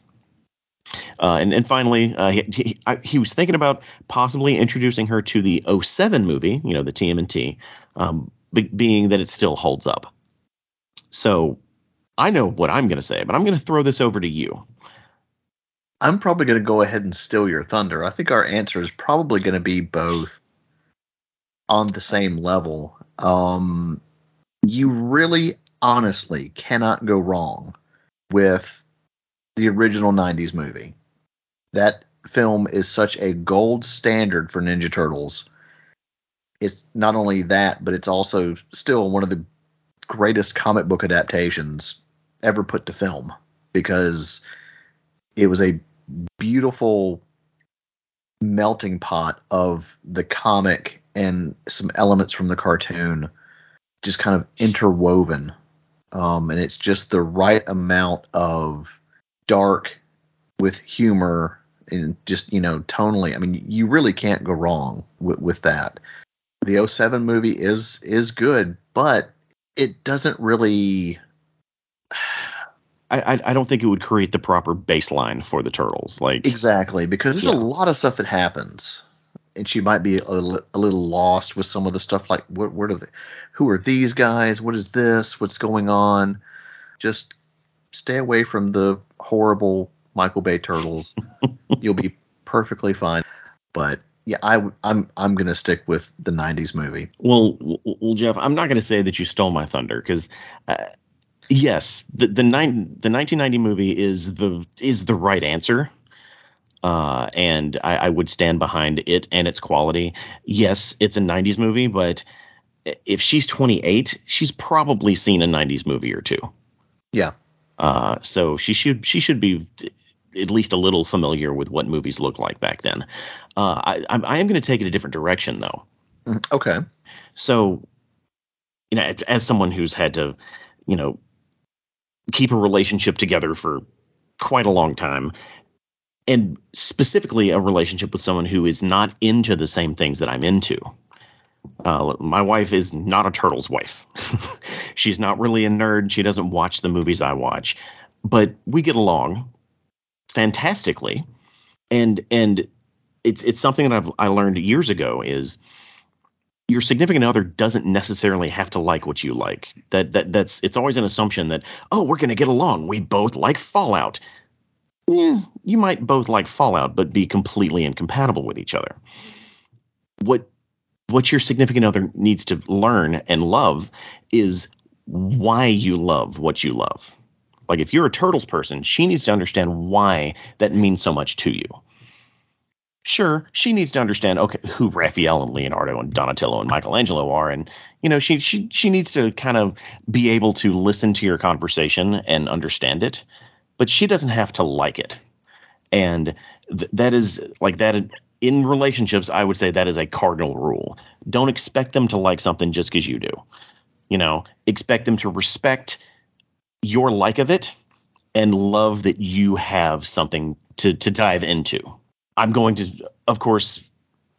Uh, and, and finally, uh, he, he, I, he was thinking about possibly introducing her to the 07 movie, you know, the TMNT, um, be, being that it still holds up. So I know what I'm going to say, but I'm going to throw this over to you. I'm probably going to go ahead and steal your thunder. I think our answer is probably going to be both on the same level. Um, you really, honestly cannot go wrong with the original 90s movie. That film is such a gold standard for Ninja Turtles. It's not only that, but it's also still one of the greatest comic book adaptations ever put to film because it was a beautiful melting pot of the comic and some elements from the cartoon just kind of interwoven um, and it's just the right amount of dark with humor and just you know tonally i mean you really can't go wrong with, with that the 07 movie is is good but it doesn't really I, I, don't think it would create the proper baseline for the turtles. Like exactly because there's Yeah. a lot of stuff that happens and she might be a, a little lost with some of the stuff like what what are the who are these guys what is this what's going on just stay away from the horrible michael bay turtles you'll be perfectly fine but yeah i w- i'm i'm gonna stick with the 90s movie Well, well, Jeff, I'm not going to say that you stole my thunder because, uh, yes, the the, nine, the 1990 movie is the is the right answer, uh, and I, I would stand behind it and its quality. Yes, it's a 90s movie, but if she's 28, she's probably seen a 90s movie or two. yeah Uh, so she should she should be at least a little familiar with what movies looked like back then. Uh, I, I am going to take it a different direction though. Mm, okay So, you know, as someone who's had to, you know, keep a relationship together for quite a long time, and specifically a relationship with someone who is not into the same things that I'm into. Uh, my wife is not a turtles wife. She's not really a nerd. She doesn't watch the movies I watch, but we get along fantastically. And and it's it's something that I've I learned years ago is your significant other doesn't necessarily have to like what you like. That that that's it's always an assumption that oh we're gonna get along. We both like Fallout. Eh, you might both like Fallout, but be completely incompatible with each other. What what your significant other needs to learn and love is why you love what you love. Like if you're a turtles person, she needs to understand why that means so much to you. Sure, she needs to understand okay who Raphael and Leonardo and Donatello and Michelangelo are, and you know she she she needs to kind of be able to listen to your conversation and understand it, but she doesn't have to like it, and th- that is like that in relationships. I would say that is a cardinal rule. Don't expect them to like something just because you do. You know, expect them to respect your like of it and love that you have something to to dive into. I'm going to, of course,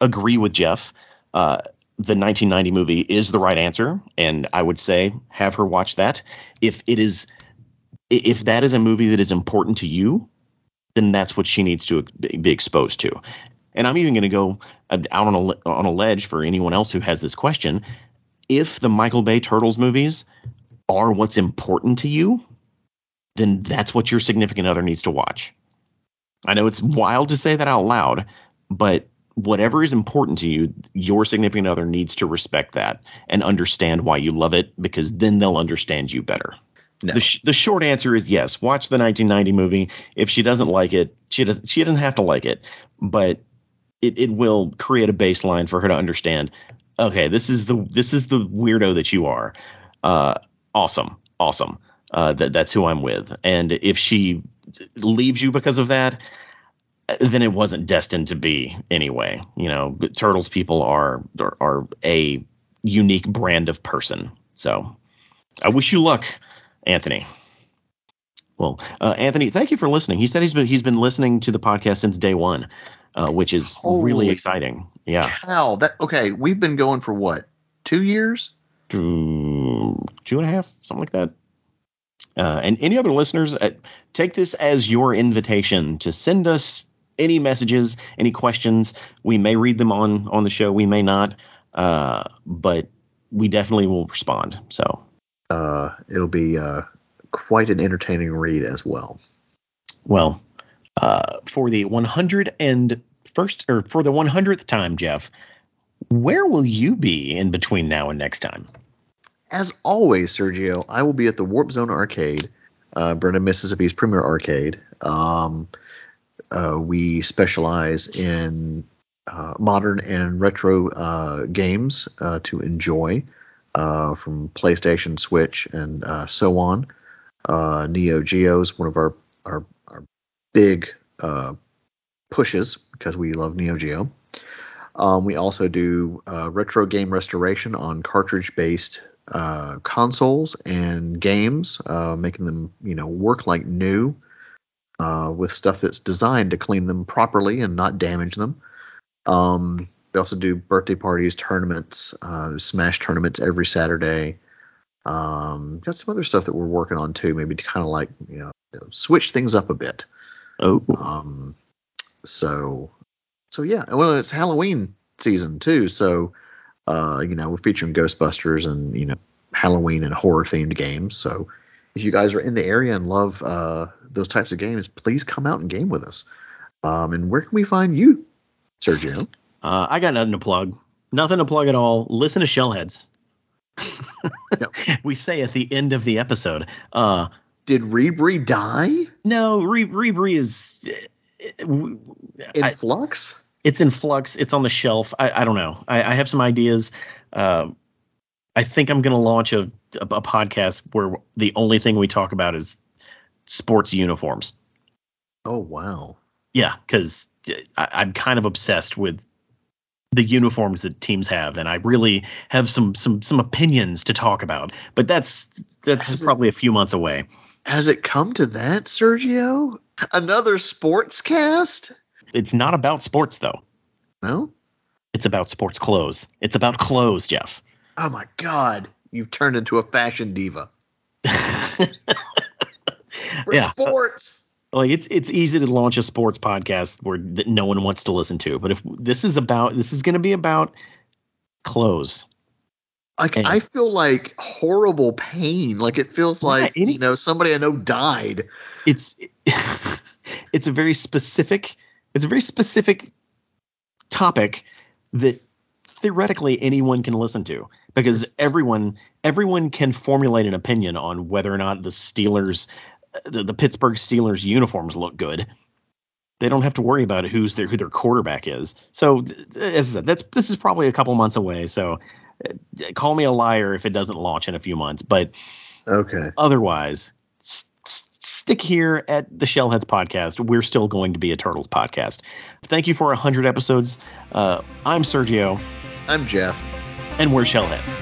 agree with Jeff. Uh, the 1990 movie is the right answer, and I would say have her watch that. If it is, if that is a movie that is important to you, then that's what she needs to be exposed to. And I'm even going to go uh, out on a on a ledge for anyone else who has this question. If the Michael Bay Turtles movies are what's important to you, then that's what your significant other needs to watch. I know it's wild to say that out loud, but whatever is important to you, your significant other needs to respect that and understand why you love it because then they'll understand you better. No. The, sh- the short answer is yes. Watch the 1990 movie. If she doesn't like it, she doesn't. She doesn't have to like it, but it, it will create a baseline for her to understand. Okay, this is the this is the weirdo that you are. Uh, awesome, awesome. Uh, that that's who I'm with. And if she leaves you because of that, then it wasn't destined to be anyway. You know, turtles people are are, are a unique brand of person. So I wish you luck, Anthony. Well, uh, Anthony, thank you for listening. He said he's been he's been listening to the podcast since day one, uh, which is really exciting. Yeah, Hell, that okay. We've been going for what? Two years? two, two and a half, something like that. Uh, and any other listeners, uh, take this as your invitation to send us any messages, any questions. We may read them on on the show, we may not, uh, but we definitely will respond. So Uh, it'll be uh, quite an entertaining read as well. Well, uh, for the 101st or for the 100th time, Jeff, where will you be in between now and next time? As always, Sergio, I will be at the Warp Zone Arcade, uh, Brenham, Mississippi's premier arcade. Um, uh, we specialize in uh, modern and retro uh, games uh, to enjoy uh, from PlayStation, Switch, and so on. Neo Geo is one of our our, our big pushes because we love Neo Geo. Um, we also do retro game restoration on cartridge-based uh, consoles and games, uh, making them you know work like new uh, with stuff that's designed to clean them properly and not damage them. Um, we also do birthday parties, tournaments, uh, Smash tournaments every Saturday. Um, got some other stuff that we're working on too, maybe to kind of like you know switch things up a bit. Oh, Um, so, so yeah, well, it's Halloween season too. So, uh, you know, we're featuring Ghostbusters and you know Halloween and horror themed games. So, if you guys are in the area and love uh, those types of games, please come out and game with us. Um, and where can we find you, Sergio? Uh, I got nothing to plug. Nothing to plug at all. Listen to Shellheads. We say at the end of the episode. Uh, Did Rebri die no, Re- Rebri is. in I- flux? It's in flux. It's on the shelf. I, I don't know. I, I have some ideas. Uh, I think I'm going to launch a, a, a podcast where the only thing we talk about is sports uniforms. Oh wow. Yeah, because I'm kind of obsessed with the uniforms that teams have, and I really have some some some opinions to talk about. But that's that's Has it- probably a few months away. Has it come to that, Sergio? Another sports cast? It's not about sports though. No. It's about sports clothes. It's about clothes, Jeff. Oh my God, you've turned into a fashion diva. For Yeah. sports. like it's it's easy to launch a sports podcast where that no one wants to listen to but if this is about this is going to be about clothes Like And- I feel like horrible pain. Like it feels Yeah, like any- you know somebody I know died. it's it's a very specific it's a very specific topic that theoretically anyone can listen to because everyone everyone can formulate an opinion on whether or not the Steelers the, the Pittsburgh Steelers uniforms look good. They don't have to worry about who's their who their quarterback is. So as I said, that's this is probably a couple months away. So uh, call me a liar if it doesn't launch in a few months. But Okay. otherwise, stick here at the Shellheads podcast. We're still going to be a Turtles podcast. Thank you for 100 episodes. Uh, I'm Sergio, I'm Jeff. and we're Shellheads.